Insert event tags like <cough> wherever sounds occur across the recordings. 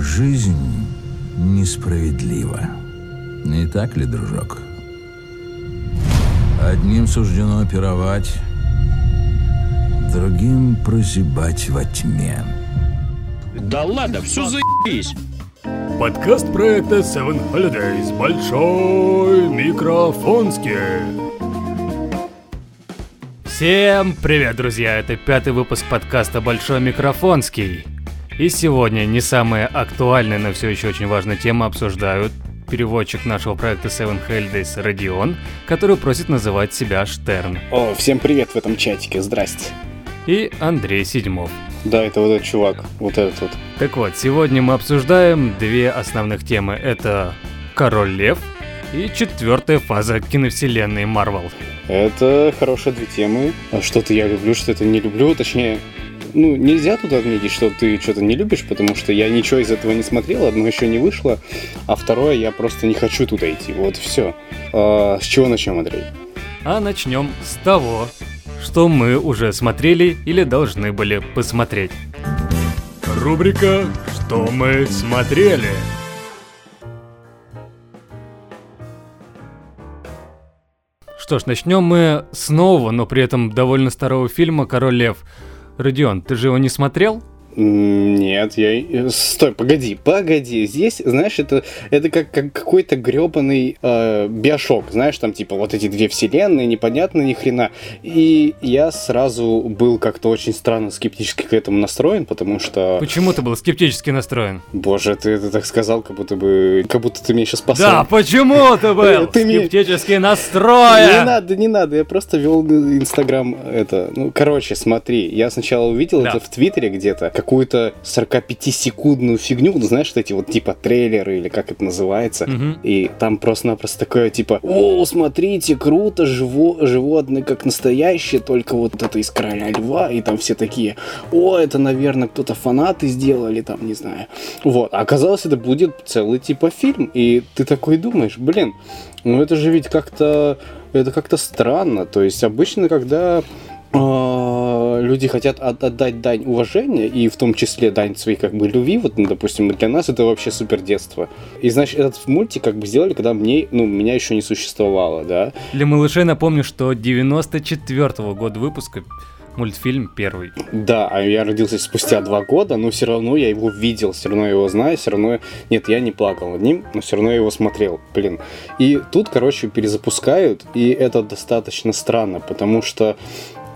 Жизнь несправедлива. Не так ли, дружок? Одним суждено пировать, другим прозябать во тьме. Да ладно, все заебись. Подкаст проекта Seven Holidays. Большой микрофонский. Всем привет, друзья! Это пятый выпуск подкаста «Большой микрофонский». И сегодня не самая актуальная, но все еще очень важная тема обсуждают переводчик нашего проекта Seven Holidays Родион, который просит называть себя Штерн. О, всем привет в этом чатике, здрасте. И Андрей Седьмов. Да, это вот этот чувак, вот этот вот. Так вот, сегодня мы обсуждаем две основных темы. Это Король Лев и четвертая фаза киновселенной Марвел. Это хорошие две темы. Что-то я люблю, что-то не люблю, точнее, ну, нельзя тут отметить, что ты что-то не любишь, потому что я ничего из этого не смотрел, одно еще не вышло, а второе я просто не хочу туда идти. Вот все. А, с чего начнем, Андрей? А начнем с того, что мы уже смотрели или должны были посмотреть. Рубрика «Что мы смотрели?» Что ж, начнем мы с нового, но при этом довольно старого фильма «Король Лев». Родион, ты же его не смотрел? Нет, я... э, Стой, погоди, погоди. Здесь, знаешь, это, это как, как какой-то гребаный э, биошок. Знаешь, там типа вот эти две вселенные, непонятно ни хрена. И я сразу был как-то очень странно скептически к этому настроен, потому что... Почему ты был скептически настроен? Боже, ты это так сказал, как будто бы... Как будто ты меня сейчас спасал. Да, почему ты был <laughs> Ты скептически <laughs> Не настроен? надо, не надо, я просто вел Инстаграм это. Ну, короче, смотри, я сначала увидел это в Твиттере где-то, какую-то 45-секундную фигню, ну, знаешь, вот эти вот типа трейлеры или как это называется. Мгм. И там просто-напросто такое типа, о, смотрите, круто, живо, животные как настоящие, только вот это из короля льва, и там все такие, о, это, наверное, кто-то фанаты сделали, там, не знаю. Вот, а оказалось, это будет целый типа фильм, и ты такой думаешь, блин, ну это же ведь как-то, это как-то странно, то есть обычно, когда люди хотят от- отдать дань уважения, и в том числе дань своей как бы любви, вот, ну, допустим, для нас это вообще супер детство. И, значит, этот мультик как бы сделали, когда мне, ну, меня еще не существовало, да. Для малышей напомню, что 94 года выпуска мультфильм первый. Да, а я родился спустя два года, но все равно я его видел, все равно я его знаю, все равно... Нет, я не плакал над ним, но все равно я его смотрел, блин. И тут, короче, перезапускают, и это достаточно странно, потому что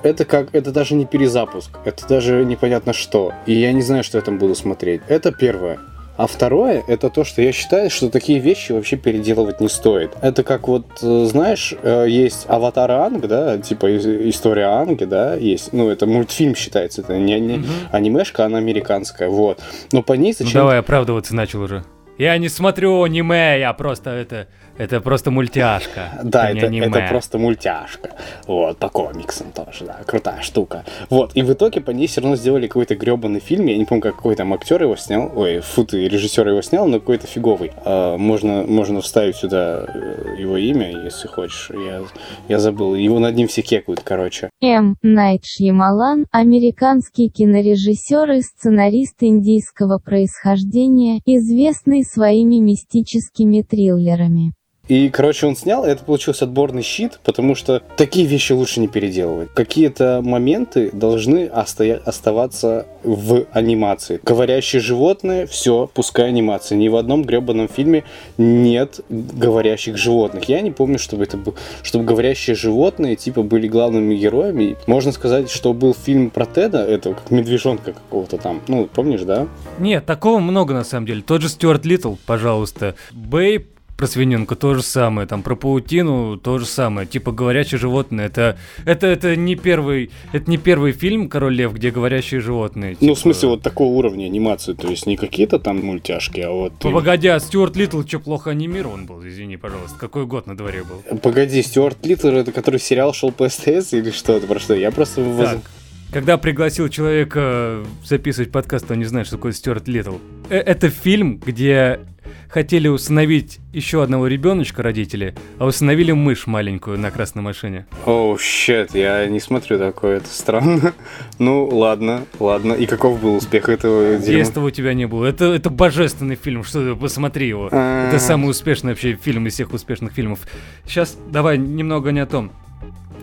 это как, это даже не перезапуск, это даже непонятно что. И я не знаю, что я там буду смотреть. Это первое. А второе, это то, что я считаю, что такие вещи вообще переделывать не стоит. Это как вот, э, знаешь, э, есть Аватар Анг, да, типа история Анги, да, есть. Ну, это мультфильм считается, это не, не анимешка, она американская, вот. Но по ней Ну зачем... давай, оправдываться начал уже. Я не смотрю аниме, я просто это... Это просто мультяшка. Да, это, аниме. это просто мультяшка. Вот, по комиксам тоже, да, крутая штука. Вот, и в итоге по ней все равно сделали какой-то гребаный фильм. Я не помню, как какой там актер его снял. Ой, фу ты, режиссер его снял, но какой-то фиговый. А, можно, можно вставить сюда э, его имя, если хочешь. Я, я забыл. Его над ним все кекают, короче. М. Найт Шьямалан, американский кинорежиссер и сценарист индийского происхождения, известный своими мистическими триллерами. И, короче, он снял, это получился отборный щит, потому что такие вещи лучше не переделывать. Какие-то моменты должны остоя- оставаться в анимации. Говорящие животные, все, пускай анимация. Ни в одном гребаном фильме нет говорящих животных. Я не помню, чтобы это был, чтобы говорящие животные, типа, были главными героями. Можно сказать, что был фильм про Теда, это как медвежонка какого-то там. Ну, помнишь, да? Нет, такого много на самом деле. Тот же Стюарт Литтл, пожалуйста. Бэйб про свиненку то же самое, там про паутину то же самое, типа говорящие животные. Это, это, это не первый, это не первый фильм Король Лев, где говорящие животные. Ну, типа. в смысле, вот такого уровня анимации. То есть не какие-то там мультяшки, а вот... Погоди, а Стюарт Литтл что, плохо анимирован был? Извини, пожалуйста. Какой год на дворе был? Погоди, Стюарт Литтл, это который сериал шел по СТС или что это про что? Я просто... Так, когда пригласил человека записывать подкаст, он не знает, что такое Стюарт Литтл. Э, Это фильм, где хотели усыновить еще одного ребеночка родители, а усыновили мышь маленькую на красной машине. Oh, shit, я не смотрю такое, это странно. <laughs> Ну, ладно, ладно. И каков был успех этого дерьма? Если у тебя не было. Это, это божественный фильм, что ты, посмотри его. А. Это самый успешный вообще фильм из всех успешных фильмов. Сейчас давай немного не о том.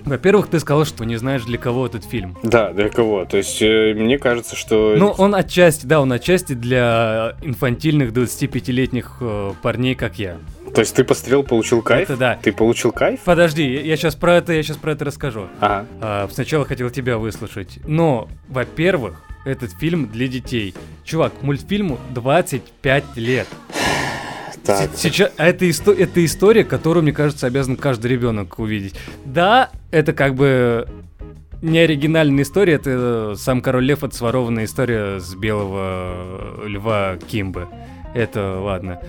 Во-первых, ты сказал, что не знаешь, для кого этот фильм. Да, для кого? То есть, э, мне кажется, что... Ну, он отчасти, да, он отчасти для инфантильных 25-летних э, парней, как я. То есть ты посмотрел, получил кайф? Это да. Ты получил кайф? Подожди, я сейчас про это, я сейчас про это расскажу. Ага. А, сначала хотел тебя выслушать. Но, во-первых, этот фильм для детей. Чувак, мультфильму 25 лет. Так. Сейчас, а это, исто- это история, которую, мне кажется, обязан каждый ребенок увидеть. Да, это как бы не оригинальная история, это сам король лев это сворованная история с белого льва Кимбы. Это ладно.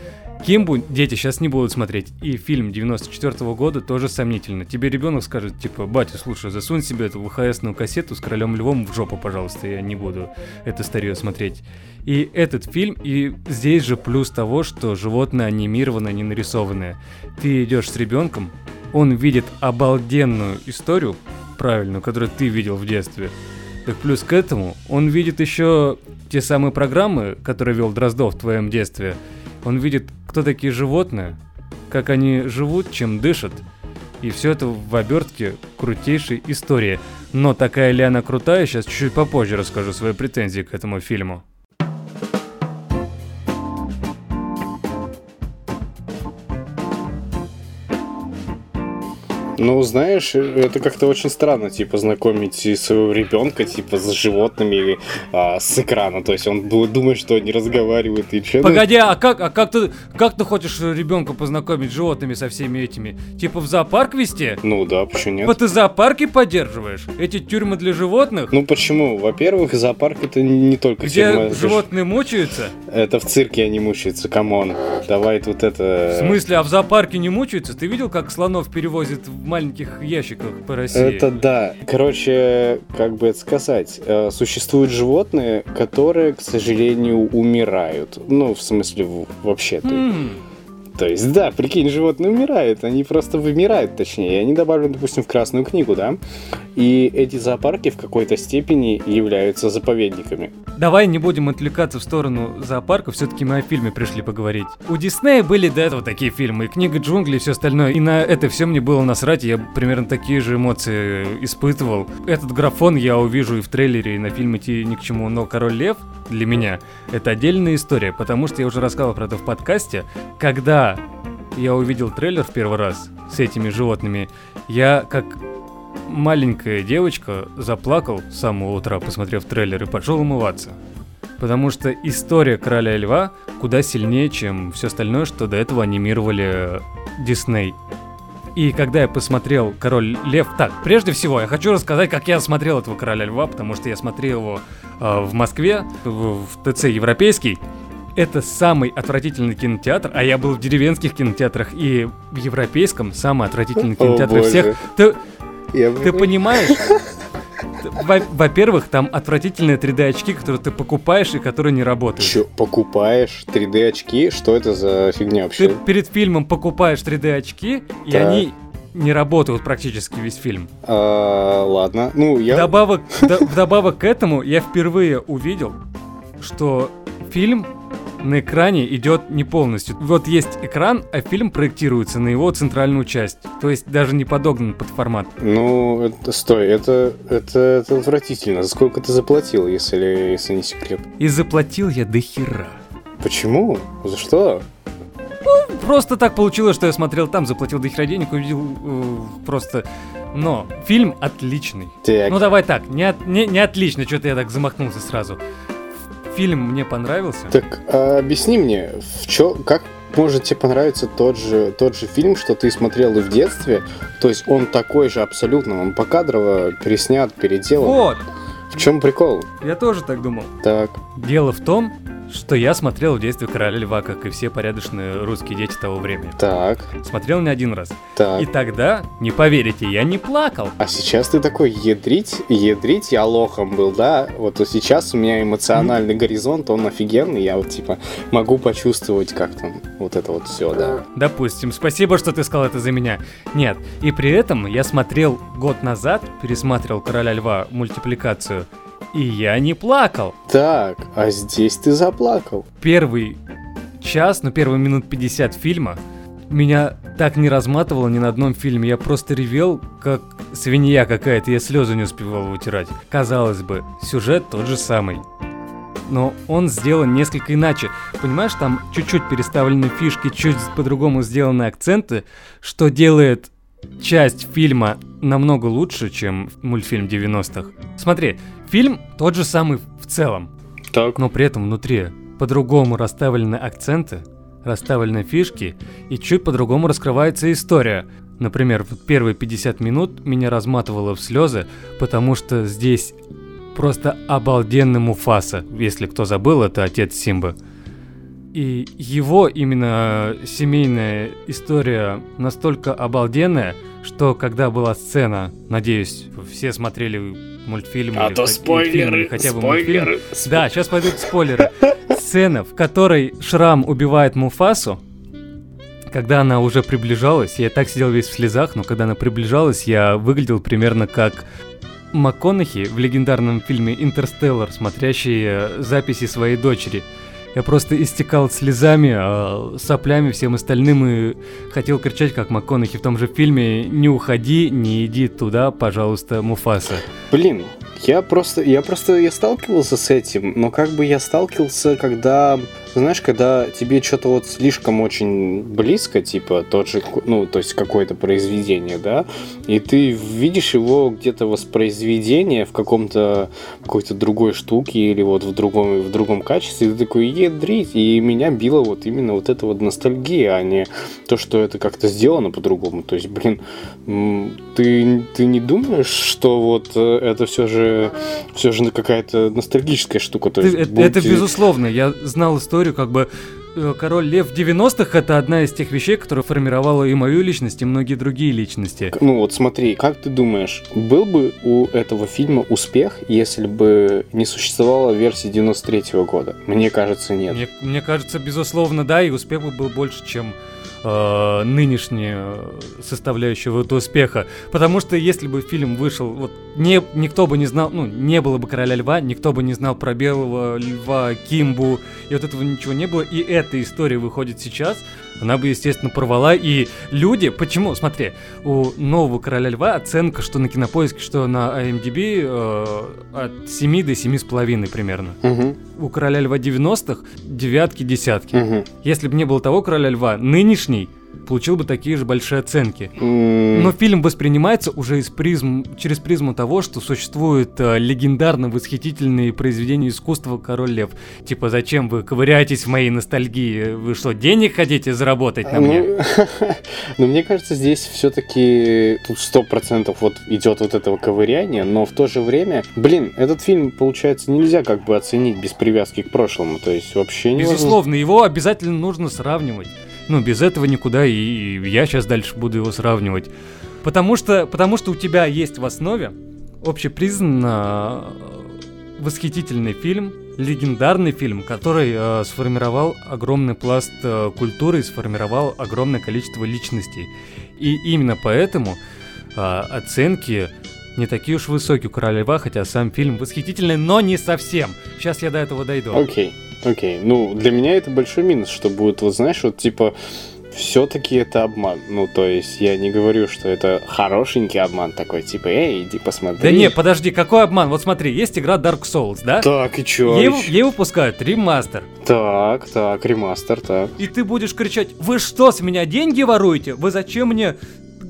Кимбу дети сейчас не будут смотреть. И фильм 94 года тоже сомнительно. Тебе ребенок скажет, типа, батя, слушай, засунь себе эту ВХСную кассету с королем львом в жопу, пожалуйста, я не буду это старье смотреть. И этот фильм, и здесь же плюс того, что животное анимированное, не нарисованное. Ты идешь с ребенком, он видит обалденную историю, правильную, которую ты видел в детстве. Так плюс к этому, он видит еще те самые программы, которые вел Дроздов в твоем детстве. Он видит, кто такие животные, как они живут, чем дышат. И все это в обертке крутейшей истории. Но такая ли она крутая, сейчас чуть-чуть попозже расскажу свои претензии к этому фильму. Ну, знаешь, это как-то очень странно, типа, знакомить своего ребенка, типа, с животными или а, с экрана. То есть он будет думать, что они разговаривают и че. Погоди, а как, а как ты, как ты хочешь ребенка познакомить с животными со всеми этими? Типа в зоопарк вести? Ну да, почему нет? Вот ты зоопарки поддерживаешь? Эти тюрьмы для животных? Ну почему? Во-первых, зоопарк это не только где тюрьма, ж- животные мучаются? Это в цирке они мучаются, come on. Давай тут это... В смысле, а в зоопарке не мучаются? Ты видел, как слонов перевозят в маленьких ящиках по России? Это да. Короче, как бы это сказать, э, существуют животные, которые, к сожалению, умирают. Ну, в смысле, вообще-то. М, То есть, да, прикинь, животные умирают, они просто вымирают, точнее, они добавлены, допустим, в Красную книгу, да? И эти зоопарки в какой-то степени являются заповедниками. Давай не будем отвлекаться в сторону зоопарка, все-таки мы о фильме пришли поговорить. У Диснея были до этого такие фильмы, и книга джунглей и все остальное, и на это все мне было насрать, я примерно такие же эмоции испытывал. Этот графон я увижу и в трейлере, и на фильме идти ни к чему, но Король Лев для меня это отдельная история, потому что я уже рассказывал про это в подкасте, когда я увидел трейлер в первый раз с этими животными, я как маленькая девочка заплакал с самого утра, посмотрев трейлер, и пошел умываться. Потому что история Короля Льва куда сильнее, чем все остальное, что до этого анимировали Дисней. И когда я посмотрел Король Лев... Так, прежде всего, я хочу рассказать, как я смотрел этого Короля Льва, потому что я смотрел его э, в Москве, в, в ТЦ Европейский. Это самый отвратительный кинотеатр, а я был в деревенских кинотеатрах и в европейском самый отвратительный О, кинотеатр боже. всех. Ты, Я... ты понимаешь? <laughs> Во- Во-первых, там отвратительные 3D очки, которые ты покупаешь и которые не работают. Чё, покупаешь 3D очки? Что это за фигня Ты вообще? перед фильмом покупаешь 3D очки, и Так. они не работают практически весь фильм. А, ладно. Ну, я... Вдобавок, вд- вдобавок к этому я впервые увидел, что фильм на экране идет не полностью. Вот есть экран, а фильм проектируется на его центральную часть. То есть даже не подогнан под формат. Ну, это, стой, это, это, это отвратительно. За сколько ты заплатил, если, если не секрет? И заплатил я до хера. Почему? За что? Просто так получилось, что я смотрел там, заплатил до хера денег, увидел э, просто... Но фильм отличный. Так, Ну давай так, не, от- не, не отлично, что-то я так замахнулся сразу. Фильм мне понравился. так а объясни мне, в чё, как может тебе понравиться тот же, тот же фильм, что ты смотрел и в детстве? То есть он такой же абсолютно, он покадрово переснят, переделан. Вот, В чем прикол? я тоже так думал. Так, Дело в том, что я смотрел в детстве «Короля льва», как и все порядочные русские дети того времени. Так, Смотрел не один раз. так. И тогда, не поверите, я не плакал. А сейчас ты такой ядрить, ядрить, я лохом был, да? Вот сейчас у меня эмоциональный горизонт, он офигенный, я вот типа могу почувствовать как там вот это вот все, да. Допустим, спасибо, что ты сказал это за меня. Нет, и при этом я смотрел год назад, пересматривал «Короля льва» мультипликацию, и я не плакал. Так, а здесь ты заплакал. Первый час, ну первые минут 50 фильма меня так не разматывало ни на одном фильме. Я просто ревел, как свинья какая-то, я слезы не успевал вытирать. Казалось бы, сюжет тот же самый. Но он сделан несколько иначе. Понимаешь, там чуть-чуть переставлены фишки, чуть по-другому сделаны акценты, что делает часть фильма намного лучше, чем мультфильм 90-х. Смотри, фильм тот же самый в целом, Так. но при этом внутри по-другому расставлены акценты, расставлены фишки, и чуть по-другому раскрывается история. Например, в первые 50 минут меня разматывало в слезы, потому что здесь просто обалденный Муфаса. Если кто забыл, это отец Симбы. И его именно семейная история настолько обалденная, что когда была сцена, надеюсь, все смотрели мультфильм А или то спойлеры, или хотя бы мультфильм. спойлеры. Да, сейчас пойдут спойлеры. Сцена, в которой Шрам убивает Муфасу, когда она уже приближалась, я так сидел весь в слезах, но когда она приближалась, я выглядел примерно как МакКонахи в легендарном фильме «Интерстеллар», смотрящий э, записи своей дочери. Я просто истекал слезами, а, соплями, всем остальным и хотел кричать, как МакКонахи в том же фильме «Не уходи, не иди туда, пожалуйста, Муфаса». Блин, я просто, я просто, я сталкивался с этим, но как бы я сталкивался, когда, знаешь, когда тебе что-то вот слишком очень близко, типа тот же, ну, то есть какое-то произведение, да, и ты видишь его где-то воспроизведение в каком-то, какой-то другой штуке или вот в другом, в другом качестве, и ты такой, едрить, и меня била вот именно вот эта вот ностальгия, а не то, что это как-то сделано по-другому, то есть, блин, ты, ты не думаешь, что вот э, это все же, все же какая-то ностальгическая штука, то есть это, это безусловно. Я знал историю, как бы э, Король Лев в 90-х это одна из тех вещей, которая формировала и мою личность, и многие другие личности. Ну вот смотри, как ты думаешь, был бы у этого фильма успех, если бы не существовала версия 93 года? Мне кажется, нет. Мне, мне кажется, безусловно, да, и успех бы был больше, чем э, нынешняя составляющая вот успеха. Потому что если бы фильм вышел, вот не, никто бы не знал, ну, не было бы Короля Льва, никто бы не знал про Белого Льва, Кимбу, и вот этого ничего не было, и эта история выходит сейчас, она бы, естественно, порвала, и люди, почему, смотри, у нового Короля Льва оценка, что на Кинопоиске, что на IMDb э, от 7 до 7,5 примерно. Мгм, У Короля Льва 90-х девятки, десятки. мгм. Если бы не было того Короля Льва, нынешний получил бы такие же большие оценки. Но фильм воспринимается уже из призм, через призму того, что существуют э, легендарно восхитительные произведения искусства «Король Лев». Типа, зачем вы ковыряетесь в моей ностальгии? Вы что, денег хотите заработать на мне? Ну, <laughs> ну, мне кажется, здесь все-таки тут сто процентов вот идет вот этого ковыряния, но в то же время, блин, этот фильм, получается, нельзя как бы оценить без привязки к прошлому, то есть вообще невозможно. Безусловно, его обязательно нужно сравнивать. Ну, без этого никуда, и, я сейчас дальше буду его сравнивать. Потому что, потому что у тебя есть в основе общепризнанно э, восхитительный фильм, легендарный фильм, который э, сформировал огромный пласт э, культуры и сформировал огромное количество личностей. И именно поэтому э, оценки не такие уж высокие у Короля Льва, хотя сам фильм восхитительный, но не совсем. Сейчас я до этого дойду. Окей, окей. Ну, для меня это большой минус, что будет, вот знаешь, вот типа все-таки это обман. Ну, то есть я не говорю, что это хорошенький обман такой, типа, эй, иди посмотри. Да не, подожди, какой обман? Вот смотри, есть игра Dark Souls, да? Так, и чё? Ей, ей выпускают ремастер. Так, так, ремастер, так. И ты будешь кричать, вы что, с меня деньги воруете? Вы зачем мне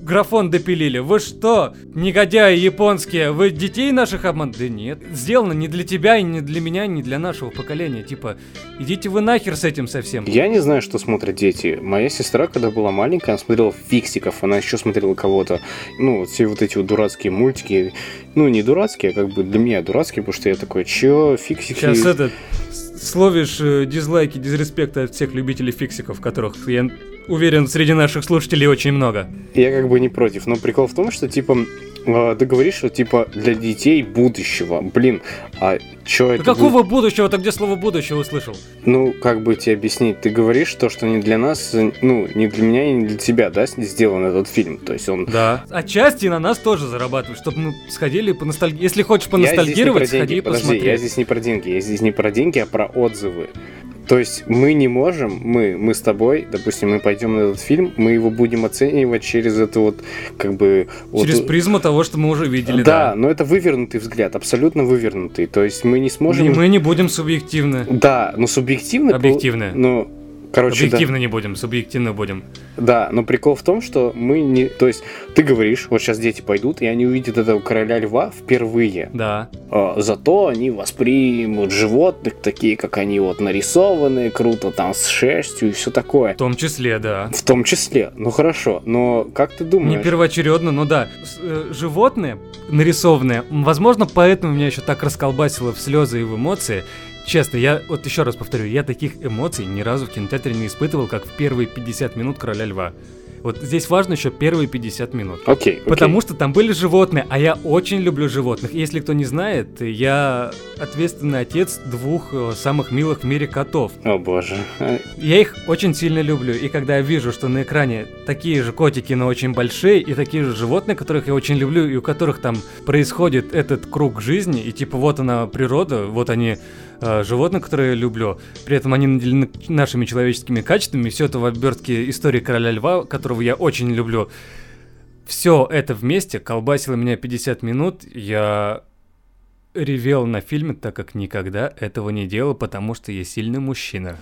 графон допилили? Вы что, негодяи японские, вы детей наших обман... Да нет, сделано не для тебя и не для меня, не для нашего поколения. Типа, идите вы нахер с этим совсем. Я не знаю, что смотрят дети. Моя сестра, когда была маленькая, она смотрела фиксиков, она еще смотрела кого-то. Ну, все вот эти вот дурацкие мультики. Ну, не дурацкие, а как бы для меня дурацкие, потому что я такой, чё, фиксики... Сейчас этот... словишь э, дизлайки, дизреспекта от всех любителей фиксиков, которых, я уверен, среди наших слушателей очень много. Я как бы не против, но прикол в том, что, типа, э, ты говоришь, что, типа, для детей будущего. Блин, а чё Да это какого будет? будущего? Ты где слово будущего услышал? Ну, как бы тебе объяснить? Ты говоришь то, что не для нас, э, ну, не для меня и не для тебя, да, сделан этот фильм. То есть он... Да. Отчасти на нас тоже зарабатывают, чтобы мы сходили по ностальгии. Если хочешь Я здесь не про поностальгировать, деньги, сходи и подожди, посмотри. я здесь не про деньги, я здесь не про деньги, а про отзывы. То есть мы не можем, мы, мы с тобой, допустим, мы пойдем на этот фильм, мы его будем оценивать через это вот, как бы... вот- Через призму того, что мы уже видели, да, да. но это вывернутый взгляд, абсолютно вывернутый. То есть мы не сможем... И мы не будем субъективны. Да, но субъективно... Объективно. Ну, короче, да. Объективно не будем, субъективно будем. Да, но прикол в том, что мы не... То есть ты говоришь, вот сейчас дети пойдут, и они увидят этого короля льва впервые. Да. А, зато они воспримут животных такие, как они вот нарисованы, круто там с шерстью и все такое. В том числе, да. В том числе. Ну хорошо, но как ты думаешь? Не первоочередно, но да. Э, животные нарисованные, возможно, поэтому меня еще так расколбасило в слезы и в эмоции. Честно, я вот еще раз повторю, я таких эмоций ни разу в кинотеатре не испытывал, как в первые 50 минут Короля Льва. Вот здесь важно еще первые 50 минут. Окей, окей. Потому что там были животные, а я очень люблю животных. Если кто не знает, я ответственный отец двух э, самых милых в мире котов. О боже. А, Я их очень сильно люблю, и когда я вижу, что на экране такие же котики, но очень большие, и такие же животные, которых я очень люблю, и у которых там происходит этот круг жизни, и типа вот она природа, вот они э, животные, которые я люблю, при этом они наделены нашими человеческими качествами, все это в обертке истории короля льва, которого я очень люблю. Все это вместе колбасило меня 50 минут, я ревел на фильме, так как никогда этого не делал, потому что я сильный мужчина.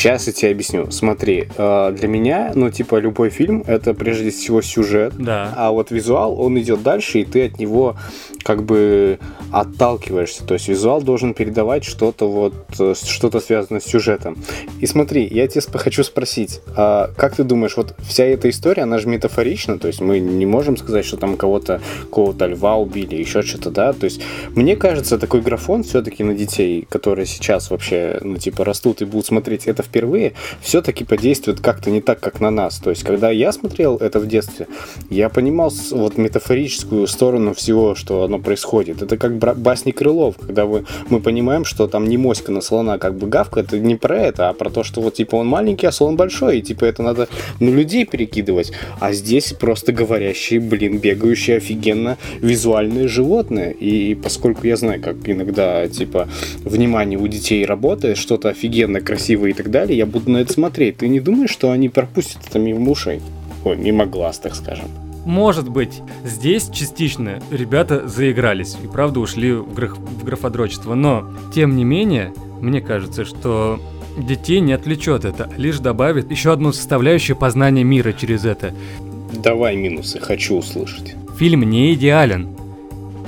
Сейчас я тебе объясню. Смотри, э, для меня, ну, типа, любой фильм это прежде всего сюжет. Да. А вот визуал, он идет дальше, и ты от него как бы отталкиваешься. То есть визуал должен передавать что-то вот, э, что-то связанное с сюжетом. И смотри, я тебе хочу спросить, а как ты думаешь, вот вся эта история, она же метафорична, то есть мы не можем сказать, что там кого-то, какого-то льва убили, еще что-то, да? То есть мне кажется, такой графон все-таки на детей, которые сейчас вообще, ну, типа, растут и будут смотреть это впервые, все-таки подействует как-то не так, как на нас. То есть, когда я смотрел это в детстве, я понимал вот метафорическую сторону всего, что оно происходит. Это как басни Крылов, когда вы, мы понимаем, что там не моська на слона как бы гавка, это не про это, а про то, что вот типа он маленький, а слон большой, и типа это надо на людей перекидывать. А здесь просто говорящие, блин, бегающие офигенно визуальные животные. И поскольку я знаю, как иногда типа внимание у детей работает, что-то офигенно красивое и так далее, я буду на это смотреть. Ты не думаешь, что они пропустят это мимо ушей? Ой, мимо глаз, так скажем. Может быть, здесь частично ребята заигрались и правда ушли в, граф- в графодрочество, но тем не менее, мне кажется, что детей не отвлечет это, а лишь добавит еще одну составляющую познания мира через это. Давай минусы, хочу услышать. Фильм не идеален.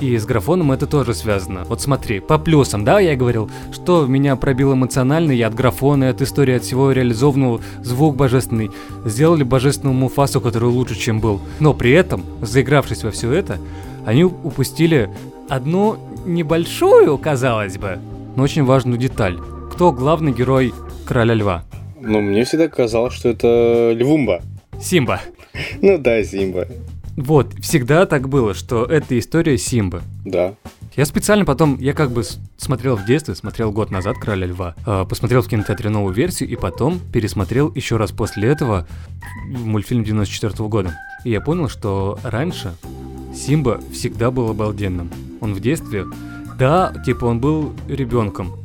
И с графоном это тоже связано. Вот смотри, по плюсам, да, я говорил, что меня пробил эмоционально, я от графона, от истории, от всего реализованного, звук божественный. Сделали божественную муфасу, который лучше, чем был. Но при этом, заигравшись во все это, они упустили одну небольшую, казалось бы, но очень важную деталь. Кто главный герой Короля Льва? Но мне всегда казалось, что это Львумба. Симба. Ну да, Зимба. Вот, всегда так было, что это история Симбы. Да. Я специально потом, я как бы смотрел в детстве, смотрел год назад «Короля льва», э, посмотрел в кинотеатре новую версию и потом пересмотрел еще раз после этого мультфильм 94 года. И я понял, что раньше Симба всегда был обалденным. Он в детстве, да, типа он был ребенком.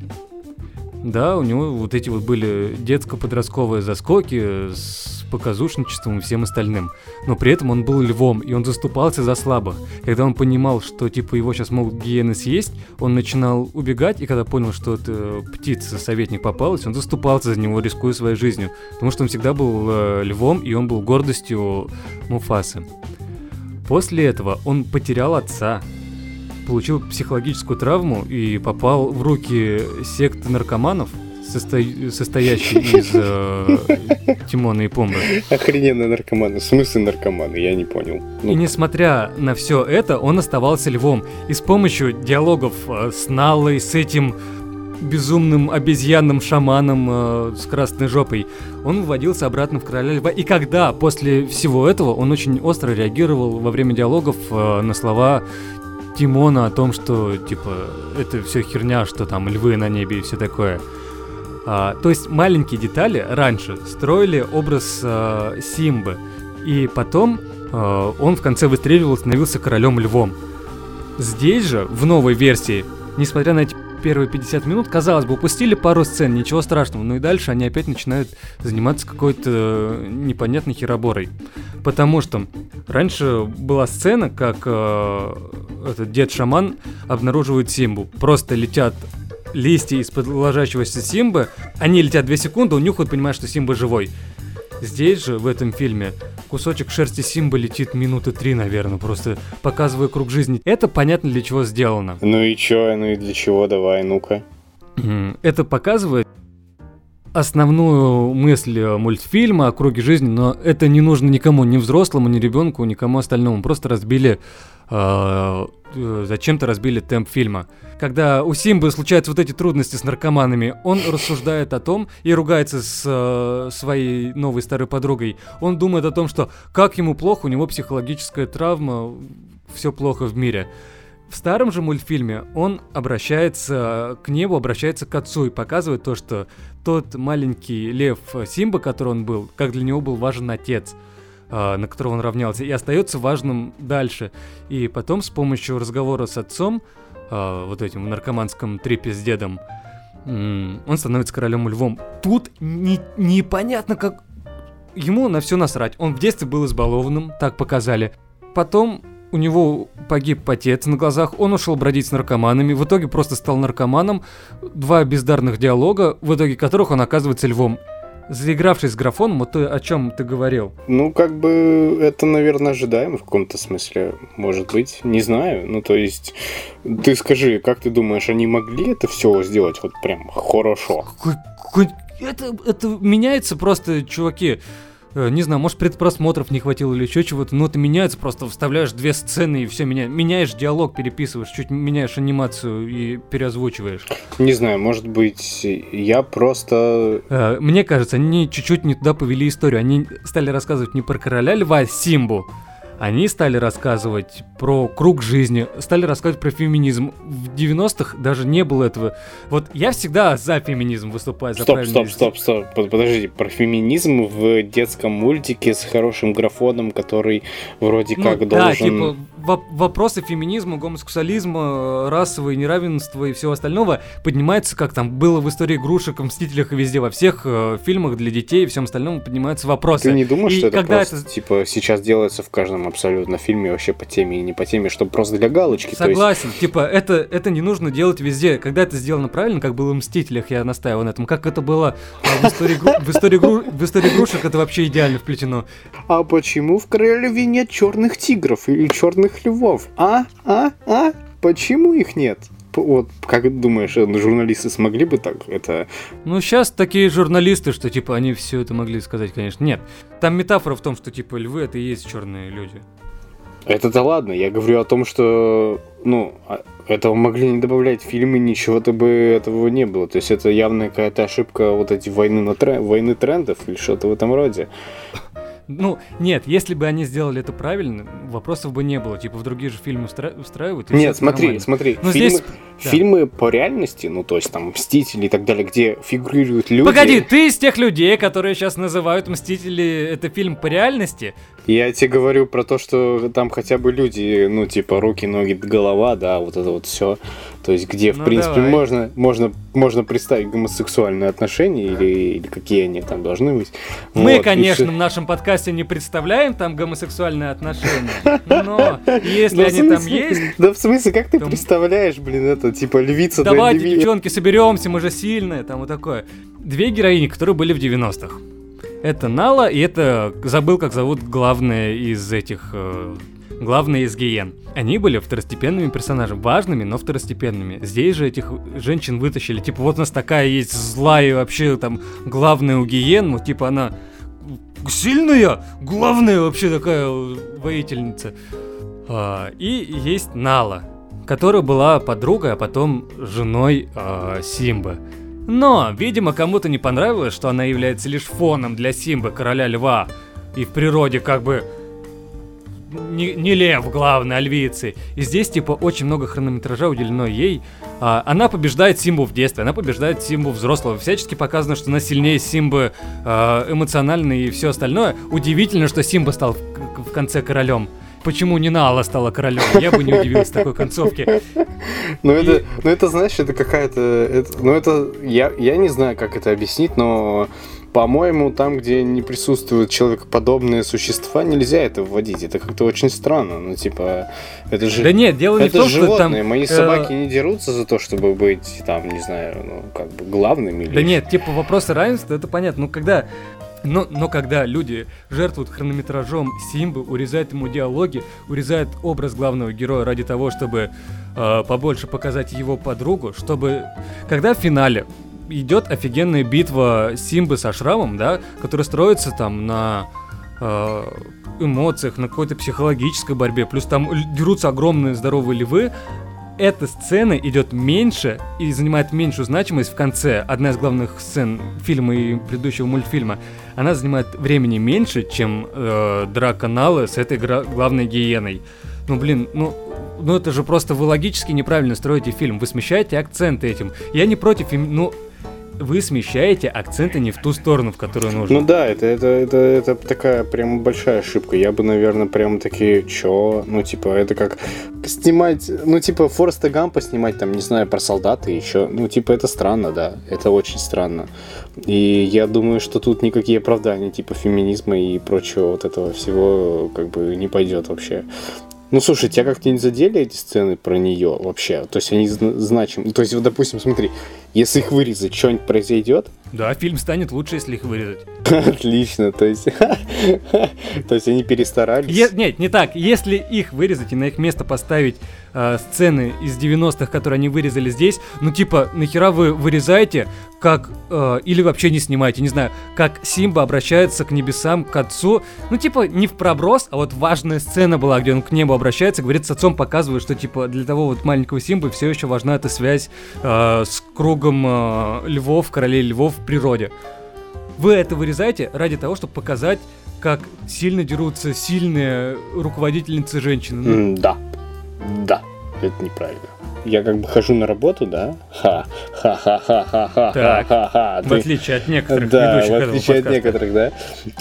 Да, у него вот эти вот были детско-подростковые заскоки с показушничеством и всем остальным. Но при этом он был львом, и он заступался за слабых. Когда он понимал, что типа его сейчас могут гиены съесть, он начинал убегать, и когда понял, что это птица, советник попалась, он заступался за него, рискуя своей жизнью. Потому что он всегда был э, львом, и он был гордостью Муфасы. После этого он потерял отца, получил психологическую травму и попал в руки секты наркоманов, состо- состоящий <laughs> из э, Тимона и Пумбы. Охрененные наркоманы. В смысле наркоманы? Я не понял. Ну, И несмотря на все это, он оставался львом. И с помощью диалогов э, с Налой, с этим безумным обезьянным шаманом э, с красной жопой, он выводился обратно в короля льва. И когда после всего этого он очень остро реагировал во время диалогов э, на слова Тимона о том, что типа это все херня, что там львы на небе и все такое. А, то есть маленькие детали раньше строили образ э, Симбы, и потом э, он в конце выстреливал и становился королем львом. Здесь же, в новой версии, несмотря на эти первые 50 минут, казалось бы, упустили пару сцен, ничего страшного, но и дальше они опять начинают заниматься какой-то э, непонятной хероборой. Потому что раньше была сцена, как э, этот дед-шаман обнаруживает Симбу. Просто летят листья из-под ложащегося Симбы, они летят 2 секунды, унюхают, понимают, что Симба живой. Здесь же, в этом фильме, кусочек шерсти Симбы летит минуты три, наверное, просто показывая круг жизни. Это понятно для чего сделано. Ну и чё, ну и для чего, давай, ну-ка. Это показывает основную мысль э, мультфильма о круге жизни, но это не нужно никому, ни взрослому, ни ребенку, никому остальному. Просто разбили э, э, зачем-то разбили темп фильма. Когда у Симбы случаются вот эти трудности с наркоманами, он рассуждает о том и ругается с э, своей новой старой подругой. Он думает о том, что как ему плохо, у него психологическая травма, все плохо в мире. В старом же мультфильме он обращается к небу, обращается к отцу и показывает то, что тот маленький лев Симба, который он был, как для него был важен отец, а, на которого он равнялся, и остается важным дальше. И потом с помощью разговора с отцом, а, вот этим наркоманском трипе с дедом, он становится королем львом. Тут не- непонятно как... Ему на все насрать. Он в детстве был избалованным, так показали. Потом у него погиб отец на глазах, он ушел бродить с наркоманами, в итоге просто стал наркоманом, два бездарных диалога, в итоге которых он оказывается львом. Заигравшись с графоном, вот то, о чем ты говорил. Ну, как бы это, наверное, ожидаемо в каком-то смысле, может быть. Не знаю. Ну, то есть, ты скажи, как ты думаешь, они могли это все сделать вот прям хорошо? Это, это меняется просто, чуваки. Э, Не знаю, может предпросмотров не хватило или еще чего-то, но это меняется, просто вставляешь две сцены и все меняешь. Меняешь диалог, переписываешь, чуть меняешь анимацию и переозвучиваешь. Не знаю, может быть, я просто... Э, Мне кажется, они чуть-чуть не туда повели историю. Они стали рассказывать не про короля льва Симбу, они стали рассказывать про круг жизни, стали рассказывать про феминизм. В 90-х даже не было этого. Вот я всегда за феминизм выступаю, за Стоп, стоп, стоп, стоп. Под- Подожди, про феминизм в детском мультике с хорошим графоном, который вроде Ну как да, должен... типа вопросы феминизма, гомосексуализма, э, расового неравенства и всего остального поднимаются, как там было в истории игрушек, в Мстителях и везде, во всех э, фильмах для детей и всем остальном поднимаются вопросы. Ты не думаешь, И что это просто, это- типа, сейчас делается в каждом абсолютно фильме вообще по теме и не по теме, чтобы просто для галочки? то есть- Согласен, типа, это, это не нужно делать везде. Когда это сделано правильно, как было в Мстителях, я настаивал на этом. Как это было игру- в истории игрушек, это вообще идеально вплетено. А почему в королеве нет черных тигров или черных львов? А? А? А? Почему их нет? Вот, как думаешь, э, журналисты смогли бы так это... Ну, сейчас такие журналисты, что, типа, они все это могли сказать, конечно. Нет. Там метафора в том, что, типа, львы это и есть черные люди. Это-то ладно, я говорю о том, что, ну, а- этого могли не добавлять в фильмы, ничего-то бы этого не было. То есть это явно какая-то ошибка вот эти войны, на тре- войны трендов или что-то в этом роде. Ну, нет, если бы они сделали это правильно, вопросов бы не было. Типа, в другие же фильмы встраивают. и Нет, смотри, нормально. смотри, Ну, фильмы, здесь- да. фильмы по реальности, ну, то есть там Мстители и так далее, где фигурируют люди... Погоди, ты из тех людей, которые сейчас называют Мстители это фильм по реальности? Я тебе говорю про то, что там хотя бы люди, ну, типа, руки, ноги, голова, да, вот это вот все. То есть, где, в Ну, принципе, давай. можно, можно, можно представить гомосексуальные отношения или, или какие они там должны быть. Мы, Вот, конечно, всё. в нашем подкасте не представляем там гомосексуальные отношения, <laughs> но если в они там есть, Да в смысле, как ты представляешь, блин, это, типа, львица да давайте, девчонки, соберемся, мы же сильные, там вот такое. Две героини, которые были в 90-х. Это Нала и это, забыл, как зовут главная из этих э, главные из гиен. Они были второстепенными персонажами, важными, но второстепенными. Здесь же этих женщин вытащили. Типа, вот у нас такая есть злая вообще там главная у гиен, ну типа она сильная, главная вообще такая воительница. А, и есть Нала, которая была подругой, а потом женой а, Симбы. Но, видимо, кому-то не понравилось, что она является лишь фоном для Симбы, короля льва. И в природе как бы не, не лев главный, а львицы. И здесь, типа, очень много хронометража уделено ей. А, она побеждает Симбу в детстве, она побеждает Симбу взрослого. Всячески показано, что она сильнее Симбы а, эмоционально и все остальное. Удивительно, что Симба стал в, в конце королем. Почему не Нала стала королем? Я бы не удивился такой концовке. Ну это, ну это, знаешь, это какая-то, ну это, я, я не знаю, как это объяснить, но по-моему, там, где не присутствуют человекоподобные существа, нельзя это вводить. Это как-то очень странно. Ну, типа, это же... Да нет, дело не это в том, животные. что там... Мои э, собаки не дерутся за то, чтобы быть, там, не знаю, ну, как бы главными. Или... Да нет, типа вопросы равенства, это понятно. Ну, когда но, но когда люди жертвуют хронометражом Симбы, урезают ему диалоги, урезают образ главного героя ради того, чтобы э, побольше показать его подругу, чтобы... Когда в финале идет офигенная битва Симбы со шрамом, да, которая строится там на э, эмоциях, на какой-то психологической борьбе, плюс там дерутся огромные здоровые львы, эта сцена идет меньше и занимает меньшую значимость в конце. Одна из главных сцен фильма и предыдущего мультфильма. Она занимает времени меньше, чем э, драка Налы с этой главной гиеной. Ну блин, ну, ну это же просто вы логически неправильно строите фильм. Вы смещаете акценты этим. Я не против, ну вы смещаете акценты не в ту сторону, в которую нужно. Ну да, это, это, это, это такая прям большая ошибка. Я бы, наверное, прям такие, чё? Ну, типа, это как снимать, ну, типа, Фореста Гампа снимать, там, не знаю, про солдата еще. Ну, типа, это странно, да. Это очень странно. И я думаю, что тут никакие оправдания, типа, феминизма и прочего вот этого всего, как бы, не пойдет вообще. Ну, слушай, тебя как-то не задели эти сцены про нее вообще? То есть они зна- значимы? То есть, вот, допустим, смотри, если их вырезать, что-нибудь произойдет? Да, фильм станет лучше, если их вырезать. <laughs> Отлично, то есть... <laughs> То есть они перестарались. Е- нет, не так. Если их вырезать и на их место поставить э, сцены из 90-х, которые они вырезали здесь, ну типа, нахера вы вырезаете, как... э, или вообще не снимаете, не знаю, как Симба обращается к небесам, к отцу. Ну типа, не в проброс, а вот важная сцена была, где он к небу обращается, говорит с отцом, показывает, что типа для того вот маленького Симбы все еще важна эта связь э, с кругом э, львов, королей львов в природе. Вы это вырезаете ради того, чтобы показать, как сильно дерутся сильные руководительницы женщины. М, Да. Да. Это неправильно. Я как бы хожу на работу, да? Ха, ха, ха, ха, ха, ха, Так. ха, ха. в отличие от некоторых Да, ведущих в этого отличие от подкаста. некоторых, да.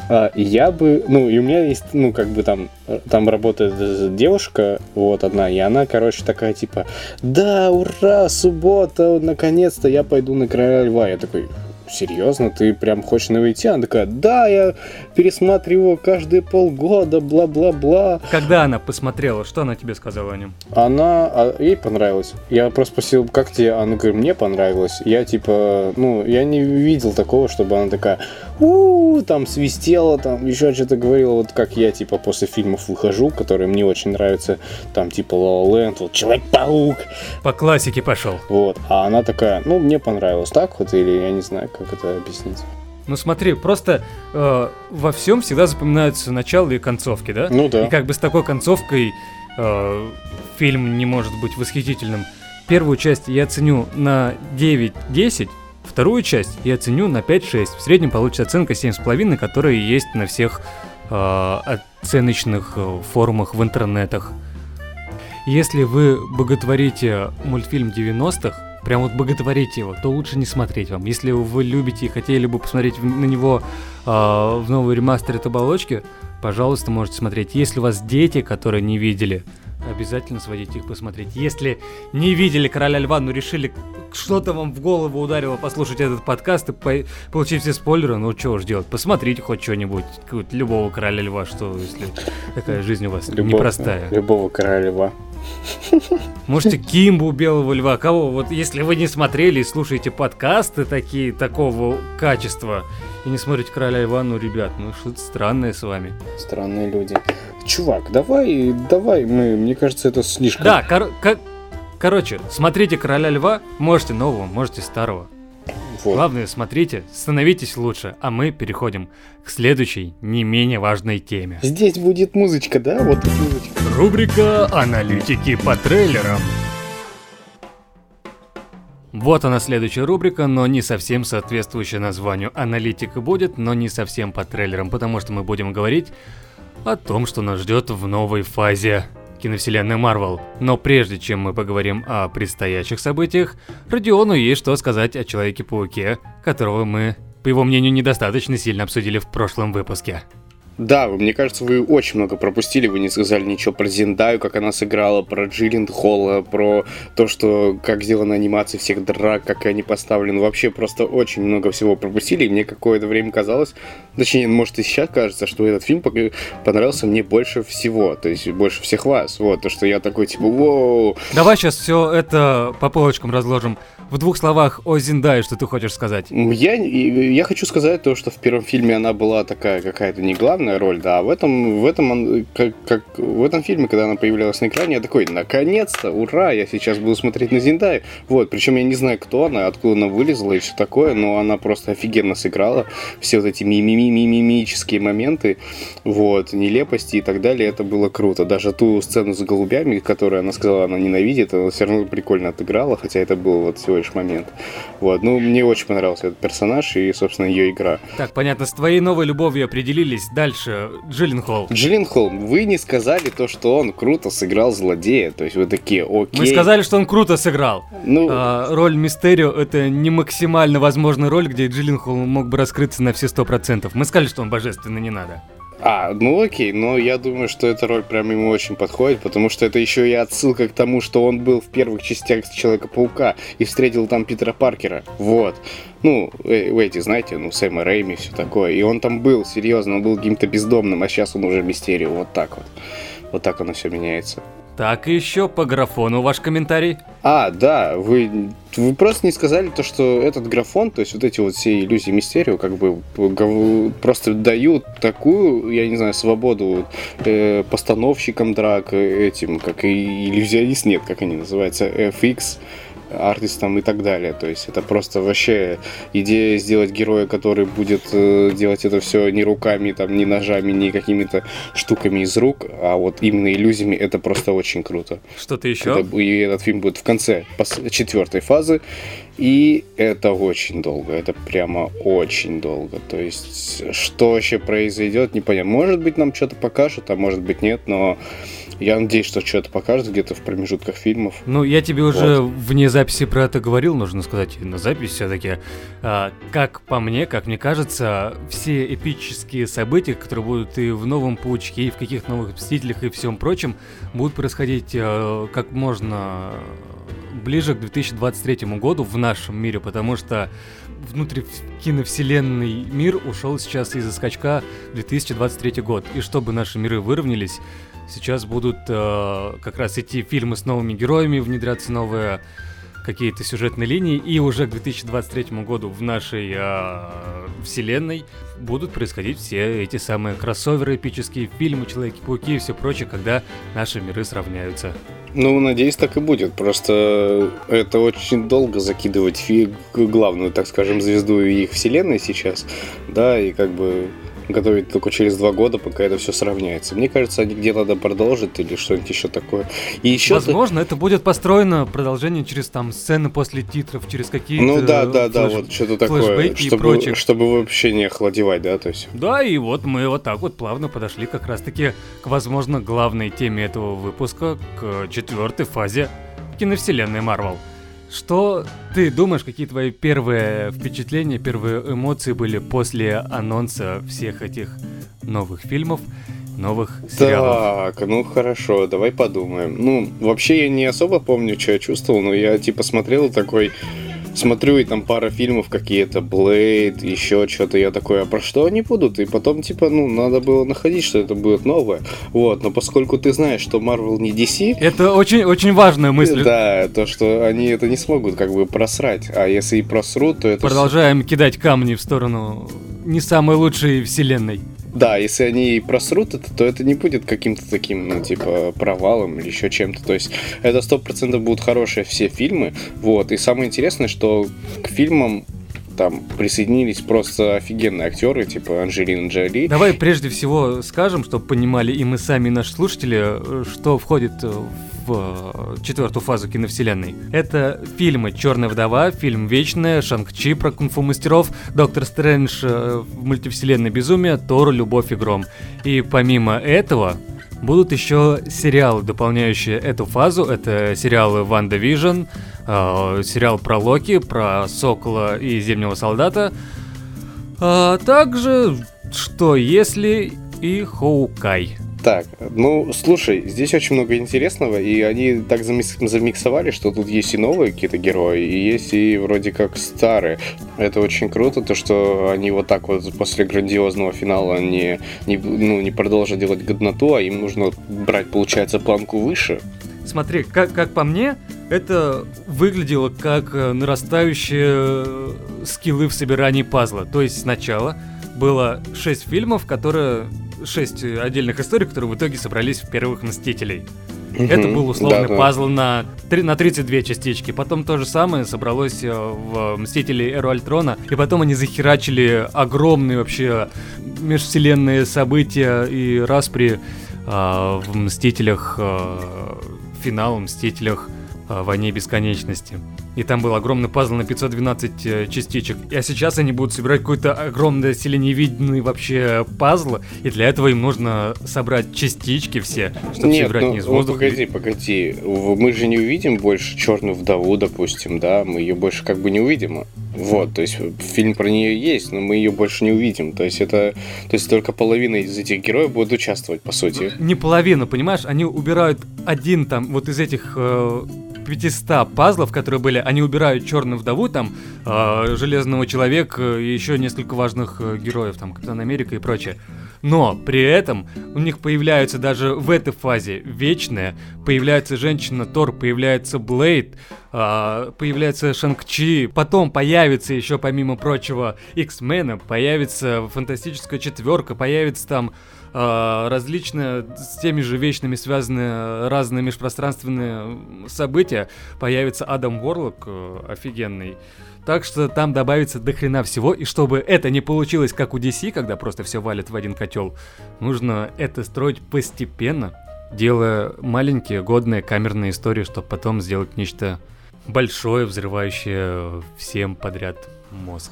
А, я бы, ну, и у меня есть, ну, как бы там, э, там работает девушка, вот одна, и она, короче, такая, типа, да, ура, суббота, наконец-то я пойду на Короля Льва. Я такой, серьезно, ты прям хочешь на идти? Она такая, да, я пересматриваю каждые полгода, бла-бла-бла. Когда она посмотрела, что она тебе сказала о нем? Она, а, ей понравилось. Я просто спросил, как тебе? Она говорит, мне понравилось. Я типа, ну, я не видел такого, чтобы она такая, у там свистела, там еще что-то говорила, вот как я типа после фильмов выхожу, которые мне очень нравятся, там типа La La Land, вот Человек-паук, По классике пошел. вот. А она такая, ну, мне понравилось так вот, или я не знаю, как это объяснить. Ну смотри, просто э, во всем всегда запоминаются начало и концовки, да? Ну да. И как бы с такой концовкой э, фильм не может быть восхитительным. Первую часть я ценю на 9-10, вторую часть я ценю на 5-6. В среднем получится оценка 7,5, которая есть на всех э, оценочных э, форумах в интернетах. Если вы боготворите мультфильм 90-х, прям вот боготворите его, то лучше не смотреть вам. Если вы любите и хотели бы посмотреть на него а, в новой ремастере оболочки, пожалуйста, можете смотреть. Если у вас дети, которые не видели, обязательно сводите их посмотреть. Если не видели Короля Льва, но решили, что-то вам в голову ударило послушать этот подкаст и по- получить все спойлеры, ну что уж делать, посмотрите хоть что-нибудь, любого Короля Льва, что если такая жизнь у вас Любого- непростая. Любого Короля Льва. Можете Кимбу, Белого Льва, кого? Вот если вы не смотрели и слушаете подкасты такие, такого качества, и не смотрите Короля Льва, ну, ребят, ну что-то странное с вами. Странные люди. Чувак, давай, давай, мы, мне кажется, это слишком... Да, кор- ко- короче, смотрите Короля Льва, можете нового, можете старого. Вот. Главное, смотрите, становитесь лучше, а мы переходим к следующей, не менее важной теме. Здесь будет музычка, да? Вот тут музычка. Рубрика «Аналитики по трейлерам». Вот она следующая рубрика, но не совсем соответствующая названию. Аналитика будет, но не совсем по трейлерам, потому что мы будем говорить о том, что нас ждет в новой фазе киновселенной Марвел. Но прежде чем мы поговорим о предстоящих событиях, Родиону есть что сказать о Человеке-пауке, которого мы, по его мнению, недостаточно сильно обсудили в прошлом выпуске. Да, мне кажется, вы очень много пропустили, вы не сказали ничего про Зиндаю, как она сыграла, про Джилленд Холла, про то, что как сделана анимация всех драк, как они поставлены. Вообще просто очень много всего пропустили, и мне какое-то время казалось, точнее, может и сейчас кажется, что этот фильм понравился мне больше всего, то есть больше всех вас. Вот, то, что я такой, типа, воу, Давай сейчас все это по полочкам разложим. В двух словах о Зиндае, что ты хочешь сказать? Я, я хочу сказать то, что в первом фильме она была такая какая-то не главная роль, да, а в этом, в этом, он- как, как в этом фильме, когда она появлялась на экране, я такой, наконец-то, ура, я сейчас буду смотреть на Зиндаю. Вот, причем я не знаю, кто она, откуда она вылезла и все такое, но она просто офигенно сыграла. Все вот эти мимимимимические моменты, вот, нелепости и так далее, это было круто. Даже ту сцену с голубями, которую она сказала, она ненавидит, она все равно прикольно отыграла, хотя это был вот всего лишь момент. Вот, ну, мне очень понравился этот персонаж и, собственно, ее игра. Так, понятно, с твоей новой любовью определились. Дальше, Джилленхол. Джиллин Холм, вы не сказали то, что он круто сыграл злодея, то есть вы такие, окей. Мы сказали, что он круто сыграл. Ну, А, роль Мистерио это не максимально возможная роль, где Джилленхол мог бы раскрыться на все сто процентов. Мы сказали, что он божественный, не надо. А, ну окей, но я думаю, что эта роль прям ему очень подходит, потому что это еще и отсылка к тому, что он был в первых частях Человека-паука и встретил там Питера Паркера. Вот. Ну, э, эти, знаете, ну, Сэма Рэйми, все такое. И он там был, серьезно, он был каким-то бездомным, а сейчас он уже Мистерио. Вот так вот. Вот так оно все меняется. Так, и еще по графону ваш комментарий. А, да, вы, вы просто не сказали то, что этот графон, то есть вот эти вот все иллюзии Мистерио, как бы просто дают такую, я не знаю, свободу э, постановщикам драк, этим, как и иллюзионист, нет, как они называются, FX, артистам и так далее. То есть это просто вообще идея сделать героя, который будет э, делать это все не руками, там, не ножами, не какими-то штуками из рук, а вот именно иллюзиями, это просто очень круто. Что-то еще? Когда- и этот фильм будет в конце четвертой фазы. И это очень долго. Это прямо очень долго. То есть, что вообще произойдет, непонятно. Может быть, нам что-то покажут, а может быть, нет, но я надеюсь, что что-то покажут где-то в промежутках фильмов. Ну, я тебе уже вне записи про это говорил, нужно сказать, на записи все-таки. как по мне, как мне кажется, все эпические события, которые будут и в новом Паучке, и в каких новых Мстителях, и всем прочем, будут происходить э, как можно ближе к 2023 году в нашем мире, потому что внутри киновселенный мир ушел сейчас из-за скачка в 2023 год. И чтобы наши миры выровнялись, сейчас будут э, как раз идти фильмы с новыми героями, внедряться новые какие-то сюжетные линии, и уже к 2023 году в нашей э, вселенной будут происходить все эти самые кроссоверы, эпические фильмы, Человеки-пауки и все прочее, когда наши миры сравняются. Ну, надеюсь, так и будет. Просто это очень долго закидывать фи- главную, так скажем, звезду их вселенной сейчас, да, и как бы готовить только через два года, пока это все сравняется. Мне кажется, они где-то надо продолжить или что-нибудь еще такое. И еще Возможно, это будет построено продолжение через там сцены после титров, через какие-то Ну да, да, да, флеш- вот что-то такое, чтобы, чтобы вообще не охладевать, да, то есть. Да, и вот мы вот так вот плавно подошли как раз-таки к, возможно, главной теме этого выпуска, к четвертой фазе киновселенной Марвел. Что ты думаешь, какие твои первые впечатления, первые эмоции были после анонса всех этих новых фильмов, новых сериалов? Так, ну хорошо, давай подумаем. Ну, вообще я не особо помню, что я чувствовал, но я типа смотрел такой, смотрю, и там пара фильмов какие-то, Блейд, еще что-то, я такой, а про что они будут? И потом, типа, ну, надо было находить, что это будет новое. Вот, но поскольку ты знаешь, что Marvel не DC, Это очень, очень важная мысль. да, то, что они это не смогут как бы просрать. А если и просрут, то это... Продолжаем кидать камни в сторону не самой лучшей вселенной. Да, если они просрут это, то это не будет каким-то таким, ну, типа, провалом или еще чем-то. То есть это сто процентов будут хорошие все фильмы. Вот. И самое интересное, что к фильмам там присоединились просто офигенные актеры, типа Анджелина Джоли. Давай прежде всего скажем, чтобы понимали и мы сами, и наши слушатели, что входит в э, четвертую фазу киновселенной. Это фильмы «Черная вдова», фильм «Вечные», «Шанг-Чи» про кунг-фу мастеров, «Доктор Стрэндж» э, в мультивселенной «Безумия», «Тор», «Любовь и гром». И помимо этого, Будут еще сериалы, дополняющие эту фазу. Это сериалы «WandaVision», э, сериал про Локи, про Сокола и Зимнего Солдата. А также, что если и Хоукай. Так, ну, слушай, здесь очень много интересного, и они так замикс- замиксовали, что тут есть и новые какие-то герои, и есть и вроде как старые. Это очень круто, то, что они вот так вот после грандиозного финала не, не, ну, не продолжат делать годноту, а им нужно брать, получается, планку выше. Смотри, как, как по мне, это выглядело как э, нарастающие э, скиллы в собирании пазла. То есть сначала было 6 фильмов, которые... 6 отдельных историй, которые в итоге собрались в первых Мстителей. Это Мгм. был условный Да-да. пазл на, три- на 32 частички. Потом то же самое собралось э, в Мстители Эру Альтрона. И потом они захерачили огромные вообще межвселенные события и распри а, в Мстителях, а, финал Мстителях а, Войне Бесконечности. И там был огромный пазл на 512 э, частичек. А сейчас они будут собирать какой-то огромный селеневидный вообще пазл. И для этого им нужно собрать частички все, чтобы Нет, собирать ну, не из ну, воздуха. погоди, погоди. Мы же не увидим больше черную вдову, допустим, да? Мы ее больше как бы не увидим. Вот, то есть фильм про нее есть, но мы ее больше не увидим. То есть это, то есть только половина из этих героев будет участвовать, по сути. Не половину, понимаешь? Они убирают один там, вот из этих э, 500 пазлов, которые были, они убирают черную вдову, там, э, Железного Человека и еще несколько важных э, героев, там, Капитан Америка и прочее. Но при этом у них появляются даже в этой фазе Вечная, появляется Женщина Тор, появляется Блейд, а, появляется Шанг-Чи, потом появится еще, помимо прочего, X-мена, появится Фантастическая Четверка, появится там различные с теми же вечными связанные разные межпространственные события. Появится Адам Ворлок э, офигенный. Так что там добавится до хрена всего, и чтобы это не получилось как у DC, когда просто все валит в один котел, нужно это строить постепенно, делая маленькие годные камерные истории, чтобы потом сделать нечто большое, взрывающее всем подряд мозг.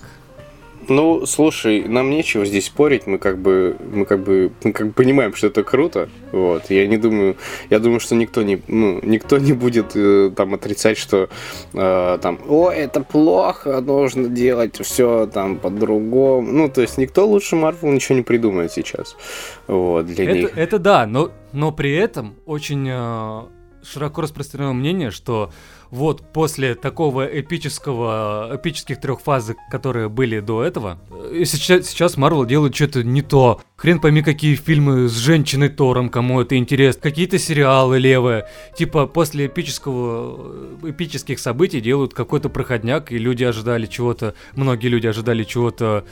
Ну, слушай, нам нечего здесь спорить, мы как бы, мы как бы, мы как бы понимаем, что это круто, вот. Я не думаю, я думаю, что никто не, ну, никто не будет э, там отрицать, что э, там, о, это плохо, нужно делать все там по-другому. Ну, то есть никто лучше Марвел ничего не придумает сейчас, вот, для них. Это, это да, но, но при этом очень э, широко распространено мнение, что вот после такого эпического, эпических трех фаз, которые были до этого, э, сейчас, сейчас Marvel делает что-то не то. Хрен пойми, какие фильмы с женщиной Тором, кому это интересно. Какие-то сериалы левые. Типа после эпического, э, эпических событий делают какой-то проходняк, и люди ожидали чего-то, многие люди ожидали чего-то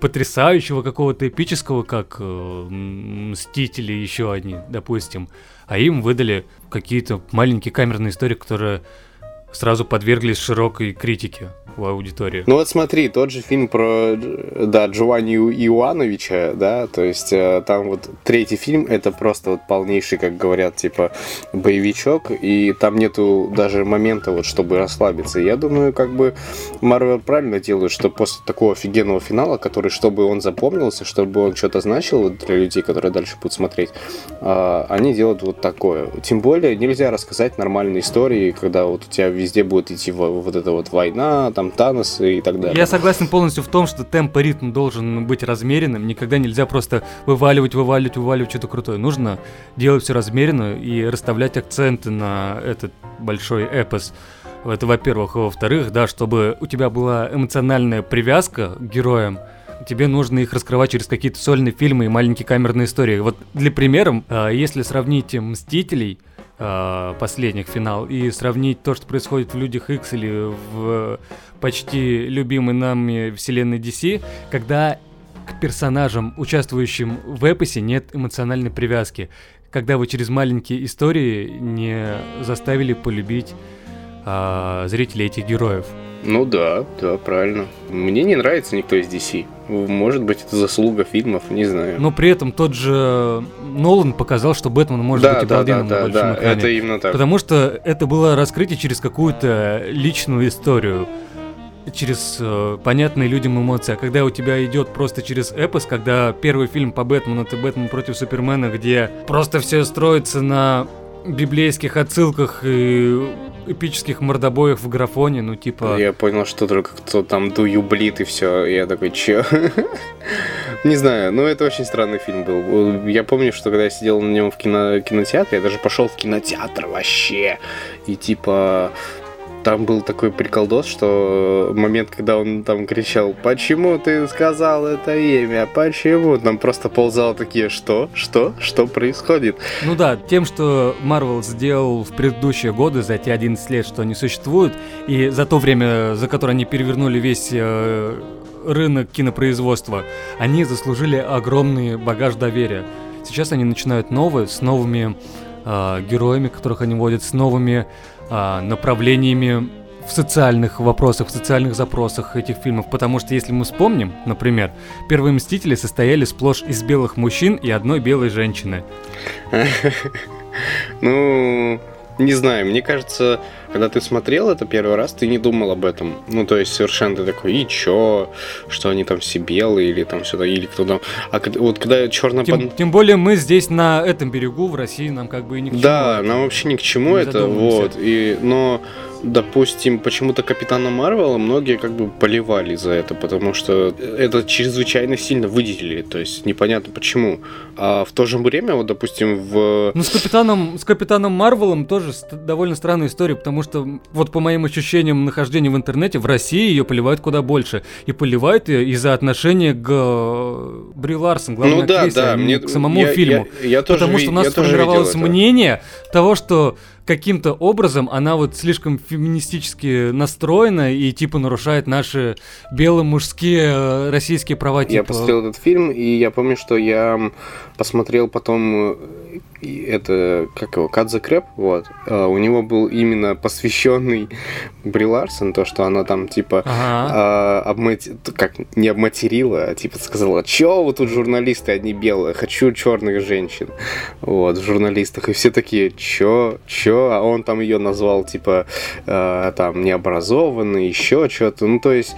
потрясающего, какого-то эпического, как э, Мстители еще одни, допустим. А им выдали какие-то маленькие камерные истории, которые сразу подверглись широкой критике у аудитории. Ну вот смотри, тот же фильм про, да, Джованни Иоановича, да, то есть э, там вот третий фильм, это просто вот полнейший, как говорят, типа боевичок, и там нету даже момента вот, чтобы расслабиться. Я думаю, как бы Марвел правильно делает, что после такого офигенного финала, который, чтобы он запомнился, чтобы он что-то значил для людей, которые дальше будут смотреть, а, они делают вот такое. Тем более нельзя рассказать нормальные истории, когда вот у тебя везде будет идти во- вот эта вот война, там Танос и так далее. Я согласен полностью в том, что темп и ритм должен быть размеренным. Никогда нельзя просто вываливать, вываливать, вываливать что-то крутое. Нужно делать все размеренно и расставлять акценты на этот большой эпос. Это во-первых. Во-вторых, да, чтобы у тебя была эмоциональная привязка к героям, тебе нужно их раскрывать через какие-то сольные фильмы и маленькие камерные истории. Вот для примера, а, если сравнить «Мстителей», а, последних финал и сравнить то, что происходит в Людях X или в почти любимой нами вселенной DC, когда к персонажам, участвующим в эпосе, нет эмоциональной привязки. Когда вы через маленькие истории не заставили полюбить а, зрителей этих героев. Ну да, да, правильно. Мне не нравится никто из DC. Может быть, это заслуга фильмов, не знаю. Но при этом тот же Нолан показал, что Бэтмен может да, быть обалденным да, да, на большом да, экране. это именно так. Потому что это было раскрытие через какую-то личную историю через э, понятные людям эмоции. А когда у тебя идет просто через эпос, когда первый фильм по Бэтмену это Бэтмен против Супермена, где просто все строится на библейских отсылках и эпических мордобоев в графоне, ну типа... Я понял, что только кто там дую блит и все. Я такой, че? <laughs> Не знаю, но это очень странный фильм был. Я помню, что когда я сидел на нем в кино, кинотеатре, я даже пошел в кинотеатр вообще. И типа там был такой приколдос, что момент, когда он там кричал, почему ты сказал это имя, почему? Там просто ползало такие, что, что, что происходит? Ну да, тем, что Marvel сделал в предыдущие годы, за те 11 лет, что они существуют, и за то время, за которое они перевернули весь э, рынок кинопроизводства, они заслужили огромный багаж доверия. Сейчас они начинают новые, с новыми э, героями, которых они вводят, с новыми а, направлениями в социальных вопросах, в социальных запросах этих фильмов. Потому что, если мы вспомним, например, первые «Мстители» состояли сплошь из белых мужчин и одной белой женщины. <laughs> Ну, не знаю, мне кажется, когда ты смотрел это первый раз, ты не думал об этом. Ну, то есть совершенно ты такой, и чё, что они там все белые, или там сюда, или кто там. А вот когда черно тем, тем более мы здесь на этом берегу, в России, нам как бы и ни к чему. Да, нам вообще ни к чему это, вот. И, но допустим, почему-то Капитана Марвела многие как бы поливали за это, потому что это чрезвычайно сильно выделили, то есть непонятно почему. А в то же время, вот, допустим, в... Ну, с Капитаном, с Капитаном Марвелом тоже довольно странная история, потому что, вот по моим ощущениям нахождения в интернете, в России ее поливают куда больше. И поливают ее из-за отношения к э, Бри Ларсон, главной ну, да, актрисе, да, а мне, к самому я, фильму. Я, я тоже потому что у нас сформировалось мнение того, что каким-то образом она вот слишком феминистически настроена и типа нарушает наши белые мужские э, российские права. Типа... Я посмотрел этот фильм, и я помню, что я посмотрел потом э, это, как его, Кадзе Крэп, вот, uh, у него был именно посвященный <laughs> Бри Ларсон, то, что она там, типа, ага. обмати... как, не обматерила, а, типа, сказала, чё вы тут журналисты одни белые, хочу черных женщин, вот, в журналистах, и все такие, чё, чё, а он там ее назвал, типа, uh, там, необразованный, еще что-то, ну, то есть,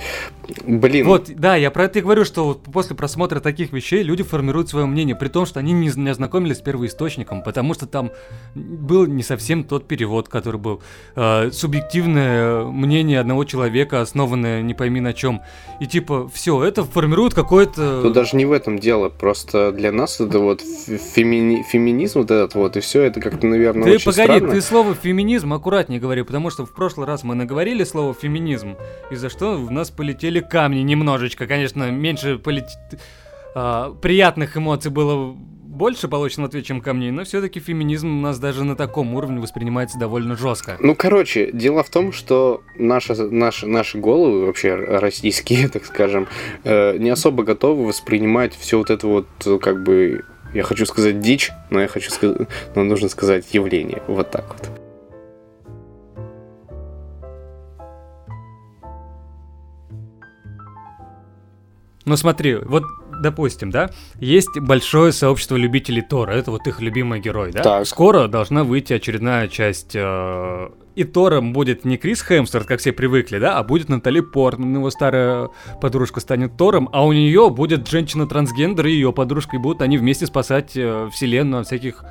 Блин. Вот, да, я про это и говорю, что вот после просмотра таких вещей люди формируют свое мнение, при том, что они не, не ознакомились с первоисточником, потому что там был не совсем тот перевод, который был. Э, субъективное мнение одного человека, основанное не пойми на чем. И типа, все, это формирует какое-то... Тут даже не в этом дело, просто для нас это вот фемини... феминизм вот этот вот, и все это как-то, наверное, ты очень погоди, странно. ты слово феминизм аккуратнее говори, потому что в прошлый раз мы наговорили слово феминизм, из-за что в нас полетели камни немножечко. Конечно, меньше полет... а, приятных эмоций было больше получено ответ, чем камней, но все-таки феминизм у нас даже на таком уровне воспринимается довольно жестко. Ну, короче, дело в том, что наши, наши, наши головы, вообще российские, <laughs> так скажем, э, не особо готовы воспринимать все вот это вот, как бы, я хочу сказать дичь, но я хочу сказать, но нужно сказать явление. Вот так вот. Ну смотри, вот допустим, да, есть большое сообщество любителей Тора, это вот их любимый герой, да? Так. Скоро должна выйти очередная часть, э, и Тором будет не Крис Хемсворт, как все привыкли, да, а будет Натали Портман, его старая подружка станет Тором, а у нее будет женщина-трансгендер и ее подружкой будут они вместе спасать э, вселенную от всяких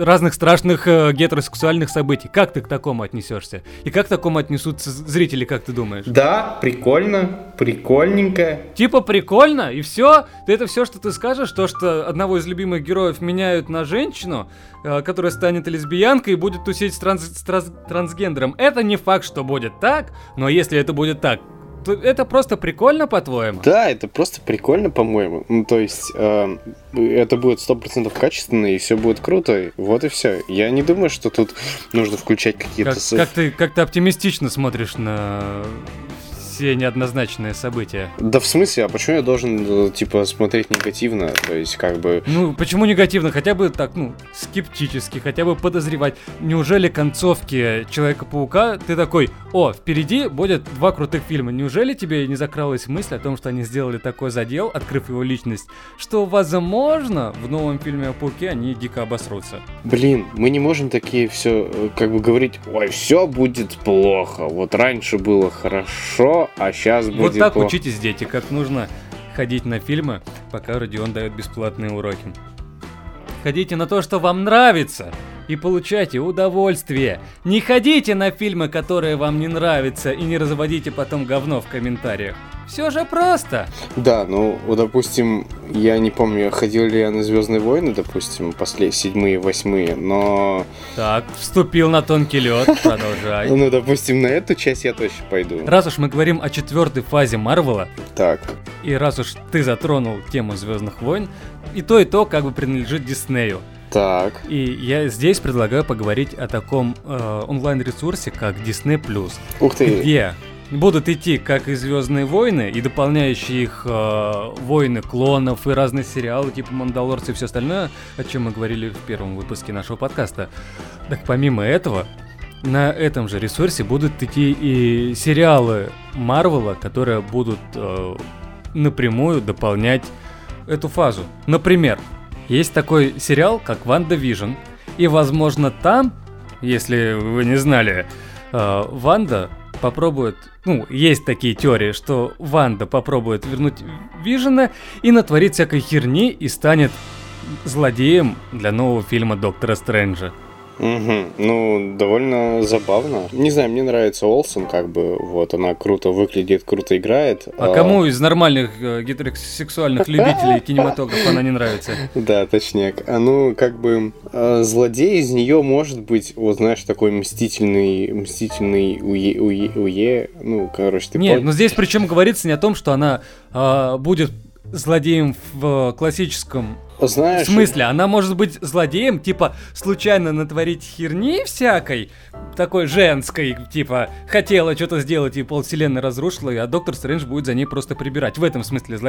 разных страшных э, гетеросексуальных событий. Как ты к такому отнесешься? И как к такому отнесутся зрители, как ты думаешь? Да, прикольно, прикольненько. Типа прикольно, и все? Ты это все, что ты скажешь, то, что одного из любимых героев меняют на женщину, э, которая станет лесбиянкой и будет тусить с, транс, с транс, трансгендером. Это не факт, что будет так, но если это будет так, это просто прикольно, по-твоему? Да, это просто прикольно, по-моему. Ну, то есть, э, это будет сто процентов качественно, и все будет круто. Вот и все. Я не думаю, что тут нужно включать какие-то... Как, как, ты, как ты оптимистично смотришь на все неоднозначные события. Да в смысле, а почему я должен, э, типа, смотреть негативно? То есть, как бы... Ну, почему негативно? Хотя бы так, ну, скептически, хотя бы подозревать. Неужели концовки Человека-паука ты такой, о, впереди будет два крутых фильма. Неужели тебе не закралась мысль о том, что они сделали такой задел, открыв его личность, что, возможно, в новом фильме о Пауке они дико обосрутся? Блин, мы не можем такие все, э, как бы говорить, ой, все будет плохо. Вот раньше было хорошо, а сейчас будет Вот так плохо. учитесь, дети, как нужно ходить на фильмы, пока Родион дает бесплатные уроки. Ходите на то, что вам нравится, и получайте удовольствие. Не ходите на фильмы, которые вам не нравятся, и не разводите потом говно в комментариях. Все же просто. Да, ну, допустим, я не помню, ходил ли я на Звездные войны, допустим, после седьмые, восьмые, но... Так, вступил на тонкий лед, <laughs> продолжай. Ну, допустим, на эту часть я точно пойду. Раз уж мы говорим о четвертой фазе Марвела, Так, и раз уж ты затронул тему Звездных войн, и то, и то как бы принадлежит Диснею. Так. И я здесь предлагаю поговорить о таком э, онлайн-ресурсе, как Disney+. Ух ты. где будут идти как и Звездные войны, и дополняющие их э, войны клонов, и разные сериалы, типа Мандалорцы и все остальное, о чем мы говорили в первом выпуске нашего подкаста. Так помимо этого, на этом же ресурсе будут идти и сериалы Марвела, которые будут э, напрямую дополнять эту фазу. Например, есть такой сериал, как WandaVision, и, возможно, там, если вы не знали, э, Ванда попробует, ну, есть такие теории, что Ванда попробует вернуть Вижена и натворит всякой херни и станет злодеем для нового фильма Доктора Стрэнджа. Угу. Ну, довольно забавно. Не знаю, мне нравится Олсен, как бы, вот, она круто выглядит, круто играет. А кому из нормальных э, гетеросексуальных любителей <laughs> кинематографа она не нравится? Да, точняк. А ну, как бы, э, злодей из нее может быть, вот знаешь, такой мстительный, мстительный уе, уе, уе, ну, короче, ты Нет, но здесь причем говорится не о том, что она а, будет злодеем в э, классическом Знаешь, В смысле, она может быть злодеем, типа, случайно натворить херни всякой, такой женской, типа, хотела что-то сделать и полвселенной разрушила, а доктор Стрэндж будет за ней просто прибирать. В этом смысле в-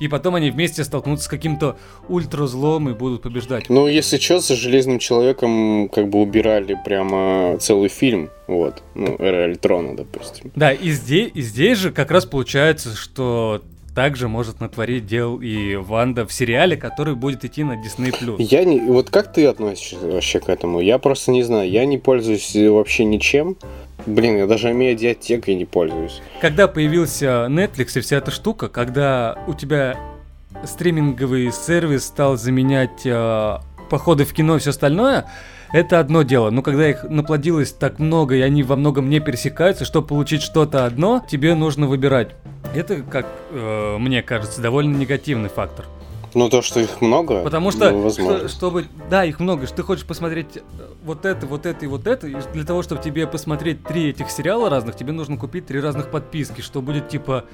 И потом они вместе столкнутся с каким-то ультразлом и будут побеждать. Ну, если что, со Железным Человеком как бы убирали прямо целый фильм, вот, ну, Эра Альтрона, допустим. Да, и здесь, и здесь же как раз получается, что также может натворить дел и Ванда в сериале, который будет идти на Disney+. Я не... Вот как ты относишься вообще к этому? Я просто не знаю. Я не пользуюсь э, вообще ничем. Блин, я даже медиатекой не пользуюсь. Когда появился Netflix и вся эта штука, когда у тебя стриминговый сервис стал заменять э, походы в кино и все остальное, это одно дело. Но когда их наплодилось так много, и они во многом не пересекаются, чтобы получить что-то одно, тебе нужно выбирать. Это, как э, мне кажется, довольно негативный фактор. Ну, то, что их много, Потому что, ну, что- чтобы, да, их много, что ты хочешь посмотреть э, вот это, вот это и вот это, и для того, чтобы тебе посмотреть три этих сериала разных, тебе нужно купить три разных подписки, что будет типа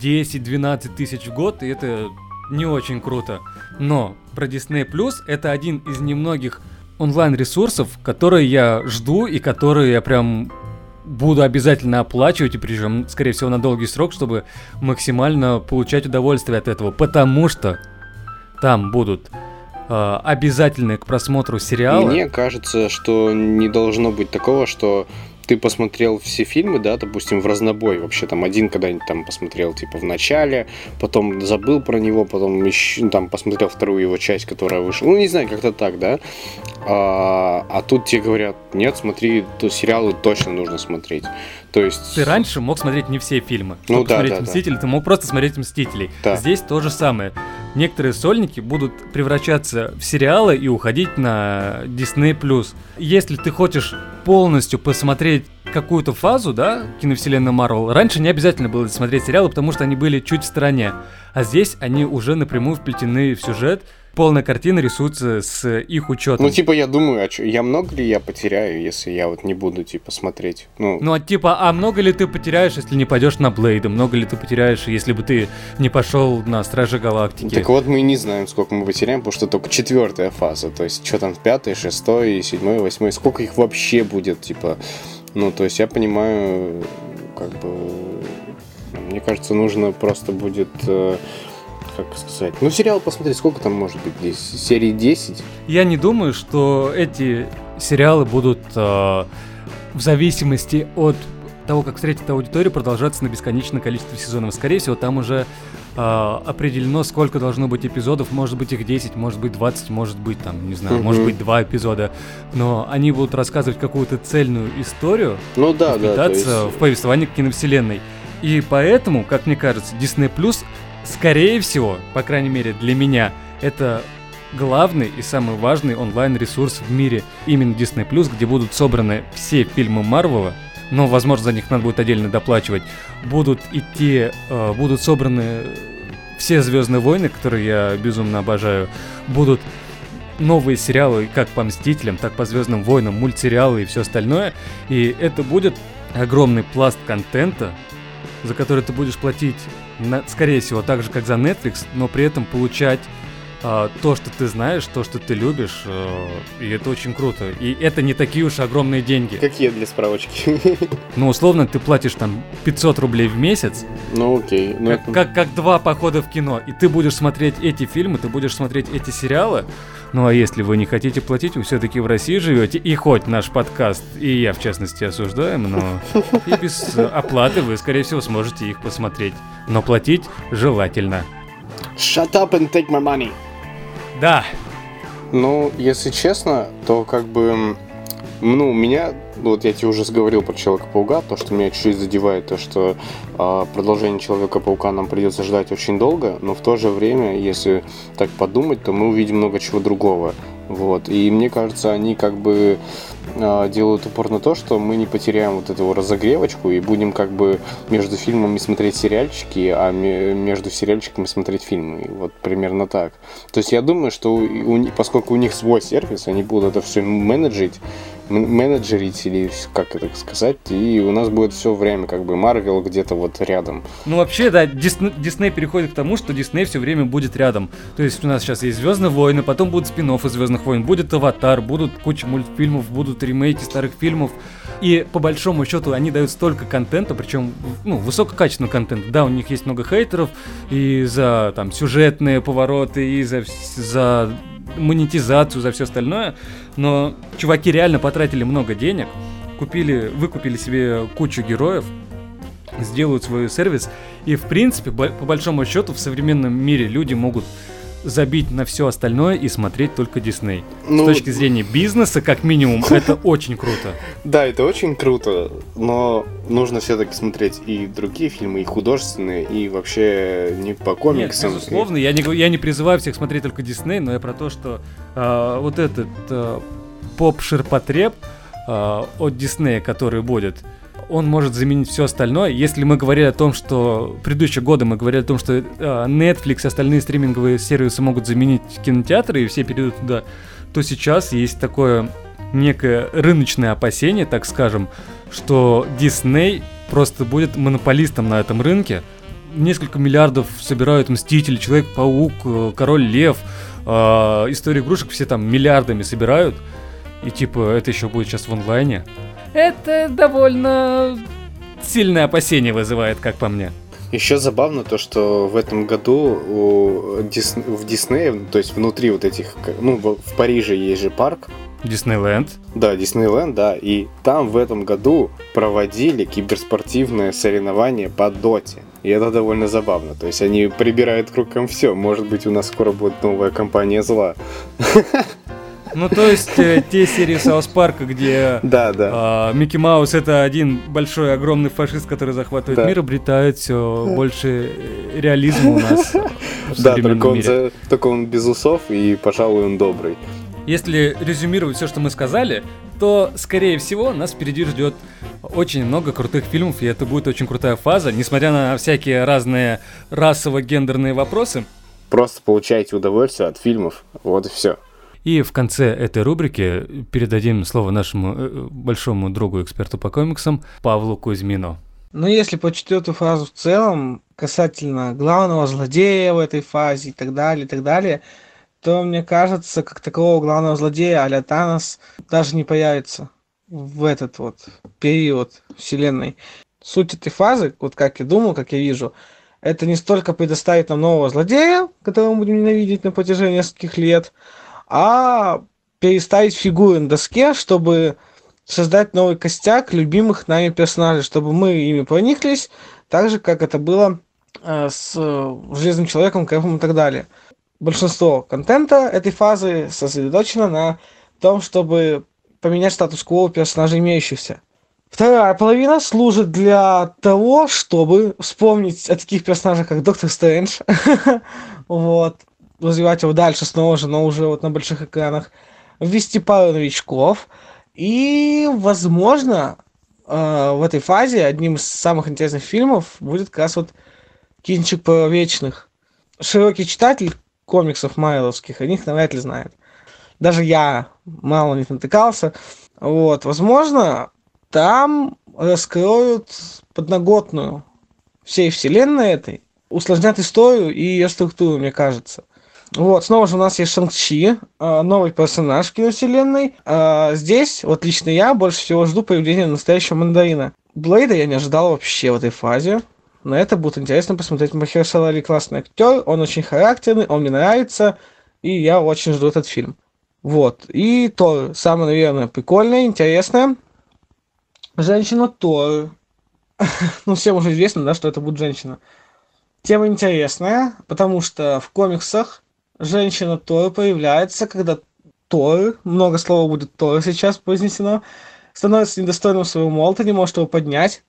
10-12 тысяч в год, и это не очень круто. Но про Disney Plus это один из немногих онлайн-ресурсов, которые я жду и которые я прям буду обязательно оплачивать, и причем, скорее всего, на долгий срок, чтобы максимально получать удовольствие от этого. Потому что там будут э, обязательные к просмотру сериалы. Мне кажется, что не должно быть такого, что ты посмотрел все фильмы, да, допустим, в разнобой вообще, там один когда-нибудь там посмотрел, типа, в начале, потом забыл про него, потом еще, ну, там, посмотрел вторую его часть, которая вышла, ну, не знаю, как-то так, да, а, а тут тебе говорят, нет, смотри, то сериалы точно нужно смотреть, то есть... Ты раньше мог смотреть не все фильмы. Ну Чтобы да, посмотреть да, да. Мстителей, ты мог просто смотреть Мстителей. Да. Здесь то же самое. некоторые сольники будут превращаться в сериалы и уходить на Disney+. Если ты хочешь полностью посмотреть какую-то фазу, да, киновселенной Марвел, раньше не обязательно было смотреть сериалы, потому что они были чуть в стороне. А здесь они уже напрямую вплетены в сюжет, полная картина рисуется с их учетом. Ну, типа, я думаю, а чё, я много ли я потеряю, если я вот не буду, типа, смотреть? Ну, Ну, а типа, а много ли ты потеряешь, если не пойдешь на Блейда? Много ли ты потеряешь, если бы ты не пошел на Стражи Галактики? так вот мы и не знаем, сколько мы потеряем, потому что только четвертая фаза. То есть, что там, пятый, шестой, седьмой, восьмой, сколько их вообще будет, типа... Ну, то есть, я понимаю, как бы... Мне кажется, нужно просто будет... э, Как сказать? Ну, сериал посмотреть, сколько там может быть здесь? Серии 10? Я не думаю, что эти сериалы будут э, в зависимости от того, как встретит аудиторию, продолжаться на бесконечное количество сезонов. Скорее всего, там уже э, определено, сколько должно быть эпизодов. Может быть их 10, может быть 20, может быть там, не знаю, Мгм. может быть 2 эпизода. Но они будут рассказывать какую-то цельную историю, Ну да, да. есть- в повествование киновселенной. И поэтому, как мне кажется, Disney Plus, скорее всего, по крайней мере для меня, это главный и самый важный онлайн-ресурс в мире. Именно Disney где будут собраны все фильмы Марвела, но, возможно, за них надо будет отдельно доплачивать, будут идти, э, будут собраны все Звездные войны, которые я безумно обожаю, будут новые сериалы как по Мстителям, так по Звездным войнам, мультсериалы и все остальное. И это будет огромный пласт контента, за который ты будешь платить, скорее всего, так же, как за Netflix, но при этом получать а, то, что ты знаешь, то, что ты любишь, э, и это очень круто. И это не такие уж огромные деньги. Какие для справочки? <laughs> Ну, условно, ты платишь там 500 рублей в месяц, Ну окей. Ну, как, это- как, как два похода в кино, и ты будешь смотреть эти фильмы, ты будешь смотреть эти сериалы. Ну а если вы не хотите платить, вы все-таки в России живете, и хоть наш подкаст, и я в частности осуждаем, но и без оплаты вы, скорее всего, сможете их посмотреть. Но платить желательно. Shut up and take my money. Да, Ну, если честно, то как бы... Ну, меня, вот я тебе уже говорил про Человека-паука, то, что меня чуть-чуть задевает, то, что а, продолжение Человека-паука нам придется ждать очень долго, но в то же время, если так подумать, то мы увидим много чего другого. Вот. И мне кажется, они как бы а, делают упор на то, что мы не потеряем вот эту разогревочку и будем как бы между фильмами смотреть сериальчики, а ме- между сериальчиками смотреть фильмы. Вот примерно так. То есть я думаю, что у, поскольку у них свой сервис, они будут это все менеджить, менеджерить или как это сказать, и у нас будет все время как бы Марвел где-то вот рядом. Ну, вообще, да, Дисне- Дисней переходит к тому, что Дисней все время будет рядом. То есть у нас сейчас есть Звездные войны, потом будут спин из Звездных войн, будет Аватар, будут куча мультфильмов, будут ремейки старых фильмов. И по большому счету они дают столько контента, причем ну, высококачественного контента. Да, у них есть много хейтеров и за там сюжетные повороты, и за, за монетизацию, за все остальное. Но чуваки реально потратили много денег, купили, выкупили себе кучу героев, сделают свой сервис. И, в принципе, по большому счету, в современном мире люди могут забить на все остальное и смотреть только Дисней. Ну, С точки зрения бизнеса, как минимум, <laughs> это очень круто. Да, это очень круто, но нужно все-таки смотреть и другие фильмы, и художественные, и вообще не по Нет, комиксам. безусловно, я не, я не призываю всех смотреть только Дисней, но я про то, что а, вот этот а, поп-ширпотреб а, от Диснея, который будет, он может заменить все остальное. Если мы говорили о том, что предыдущие годы мы говорили о том, что а, Netflix и остальные стриминговые сервисы могут заменить кинотеатры, и все перейдут туда, то сейчас есть такое некое рыночное опасение, так скажем, что Дисней просто будет монополистом на этом рынке. Несколько миллиардов собирают Мстители, Человек-паук, э, Король Лев, э, История игрушек, все там миллиардами собирают. И типа это еще будет сейчас в онлайне. Это довольно сильное опасение вызывает, как по мне. Еще забавно то, что в этом году у Дис- в Диснее, то есть внутри вот этих, ну, в Париже есть же парк, Диснейленд. да, Диснейленд, да, и там в этом году проводили киберспортивное соревнование по доте. И это довольно забавно. То есть они прибирают к рукам все. Может быть, у нас скоро будет новая компания зла. <laughs> Ну, то есть, э, те серии Саус Парка, где Да, да. а, Микки Маус это один большой огромный фашист, который захватывает мир, обретает все больше э, реализма у нас <laughs> Да, только он, только он без усов, и, пожалуй, он добрый. Если резюмировать все, что мы сказали, то, скорее всего, нас впереди ждет очень много крутых фильмов, и это будет очень крутая фаза, несмотря на всякие разные расово-гендерные вопросы. Просто получаете удовольствие от фильмов. Вот и все. И в конце этой рубрики передадим слово нашему э, большому другу, эксперту по комиксам, Павлу Кузьмину. Но если по четвертую фразу в целом, касательно главного злодея в этой фазе и так далее, и так далее, то мне кажется, как такового главного злодея а Танос даже не появится в этот вот период вселенной. Суть этой фазы, вот как я думал, как я вижу, это не столько предоставить нам нового злодея, которого мы будем ненавидеть на протяжении нескольких лет, а переставить фигуры на доске, чтобы создать новый костяк любимых нами персонажей, чтобы мы ими прониклись, так же, как это было э, с э, Железным Человеком, Кэпом и так далее. Большинство контента этой фазы сосредоточено на том, чтобы поменять статус-кво персонажей имеющихся. Вторая половина служит для того, чтобы вспомнить о таких персонажах, как Доктор Стрэндж, <laughs> вот, развивать его дальше снова же, но уже вот на больших экранах, ввести пару новичков, и, возможно, э, в этой фазе одним из самых интересных фильмов будет как раз вот кинчик про вечных. Широкий читатель комиксов майловских о них навряд ли знает. Даже я мало них натыкался. Вот, возможно, там раскроют подноготную всей вселенной этой, усложнят историю и ее структуру, мне кажется. Вот, снова же у нас есть Шанг-Чи, новый персонаж киновселенной. Э, Здесь, вот лично я, больше всего жду появления настоящего мандарина. Блейда я не ожидал вообще в этой фазе. На это будет интересно посмотреть. Махершала Али классный актер, он очень характерный, он мне нравится, и я очень жду этот фильм. Вот. И Тор, самое, наверное, прикольное, интересное. Женщина Тор. <laughs> ну, всем уже известно, да, что это будет женщина. Тема интересная, потому что в комиксах женщина Тор появляется, когда Тор, много слова будет Тор сейчас произнесено, становится недостойным своего молота, не может его поднять.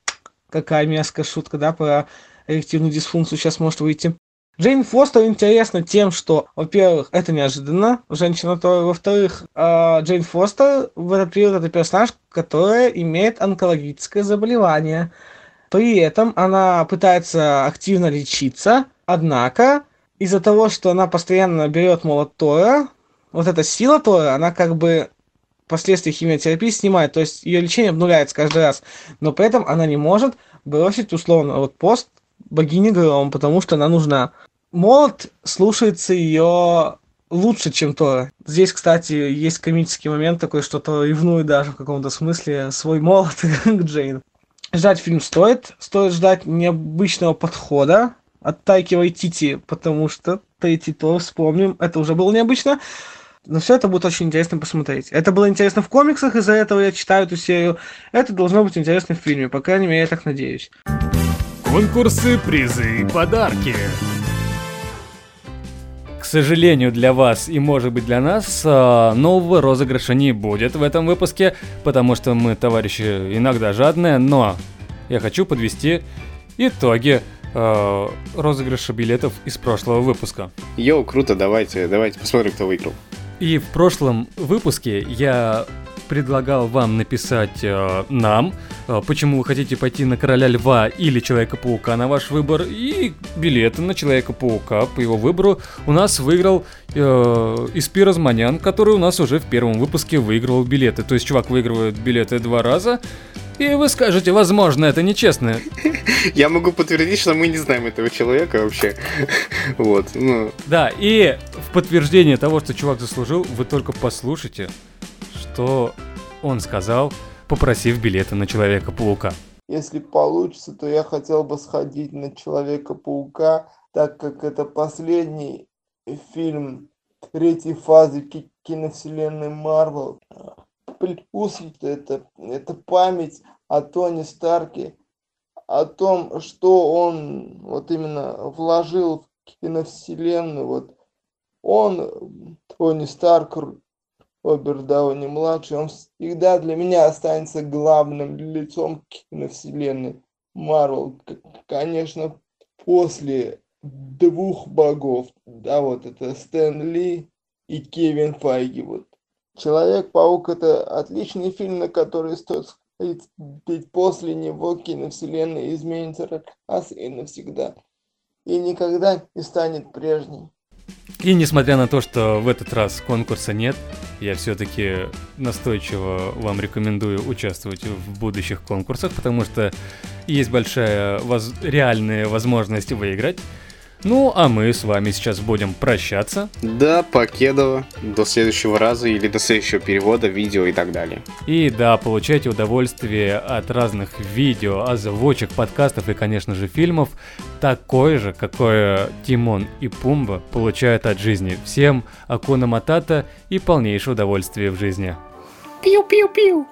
Какая мерзкая шутка, да, про эрективную дисфункцию сейчас может выйти. Джейн Фостер интересна тем, что, во-первых, это неожиданно, женщина Тор, во-вторых, э, Джейн Фостер в этот период это персонаж, которая имеет онкологическое заболевание. При этом она пытается активно лечиться, однако из-за того, что она постоянно берет молот Тора, вот эта сила Тора, она как бы последствия химиотерапии снимает, то есть ее лечение обнуляется каждый раз, но при этом она не может бросить условно вот пост богини Гром, потому что она нужна. Молот слушается ее лучше, чем Тора. Здесь, кстати, есть комический момент такой, что Тор ревнует даже в каком-то смысле свой молот <laughs> к Джейн. Ждать фильм стоит. Стоит ждать необычного подхода от Тайки Вайтити, потому что третий Тор, вспомним, это уже было необычно. Но все это будет очень интересно посмотреть. Это было интересно в комиксах, из-за этого я читаю эту серию. Это должно быть интересно в фильме, по крайней мере, я так надеюсь. Конкурсы, призы и подарки. К сожалению для вас и может быть для нас а, нового розыгрыша не будет в этом выпуске, потому что мы, товарищи, иногда жадные, но я хочу подвести итоги а, розыгрыша билетов из прошлого выпуска. Йоу, круто, давайте, давайте посмотрим, кто выиграл. И в прошлом выпуске я предлагал вам написать э, нам, э, почему вы хотите пойти на Короля Льва или Человека-паука на ваш выбор, и билеты на Человека-паука по его выбору у нас выиграл э, Испир Разманян, который у нас уже в первом выпуске выигрывал билеты. То есть чувак выигрывает билеты два раза, и вы скажете, возможно, это нечестно. Я могу подтвердить, что мы не знаем этого человека вообще. Вот, ну, Да, и в подтверждение того, что чувак заслужил, вы только послушайте, что он сказал, попросив билеты на Человека-паука. Если получится, то я хотел бы сходить на Человека-паука, так как это последний фильм третьей фазы ки- киновселенной Марвел. Плюс это, это память о Тони Старке, о том, что он вот именно вложил в киновселенную. Вот он, Тони Старк, Роберт Дауни младший, он всегда для меня останется главным лицом киновселенной Марвел. Конечно, после двух богов, да, вот это Стэн Ли и Кевин Файги, вот. Человек-паук это отличный фильм, на который стоит сходить, ведь после него киновселенная изменится раз и навсегда. И никогда не станет прежней. И несмотря на то, что в этот раз конкурса нет, я все-таки настойчиво вам рекомендую участвовать в будущих конкурсах, потому что есть большая воз... реальная возможность выиграть. Ну, а мы с вами сейчас будем прощаться. Да, покедово. До следующего раза или до следующего перевода, видео и так далее. И да, получайте удовольствие от разных видео, озвучек, подкастов и, конечно же, фильмов, такое же, какое Тимон и Пумба получают от жизни. Всем Акуна Матата и полнейшее удовольствие в жизни. Пиу-пиу-пиу.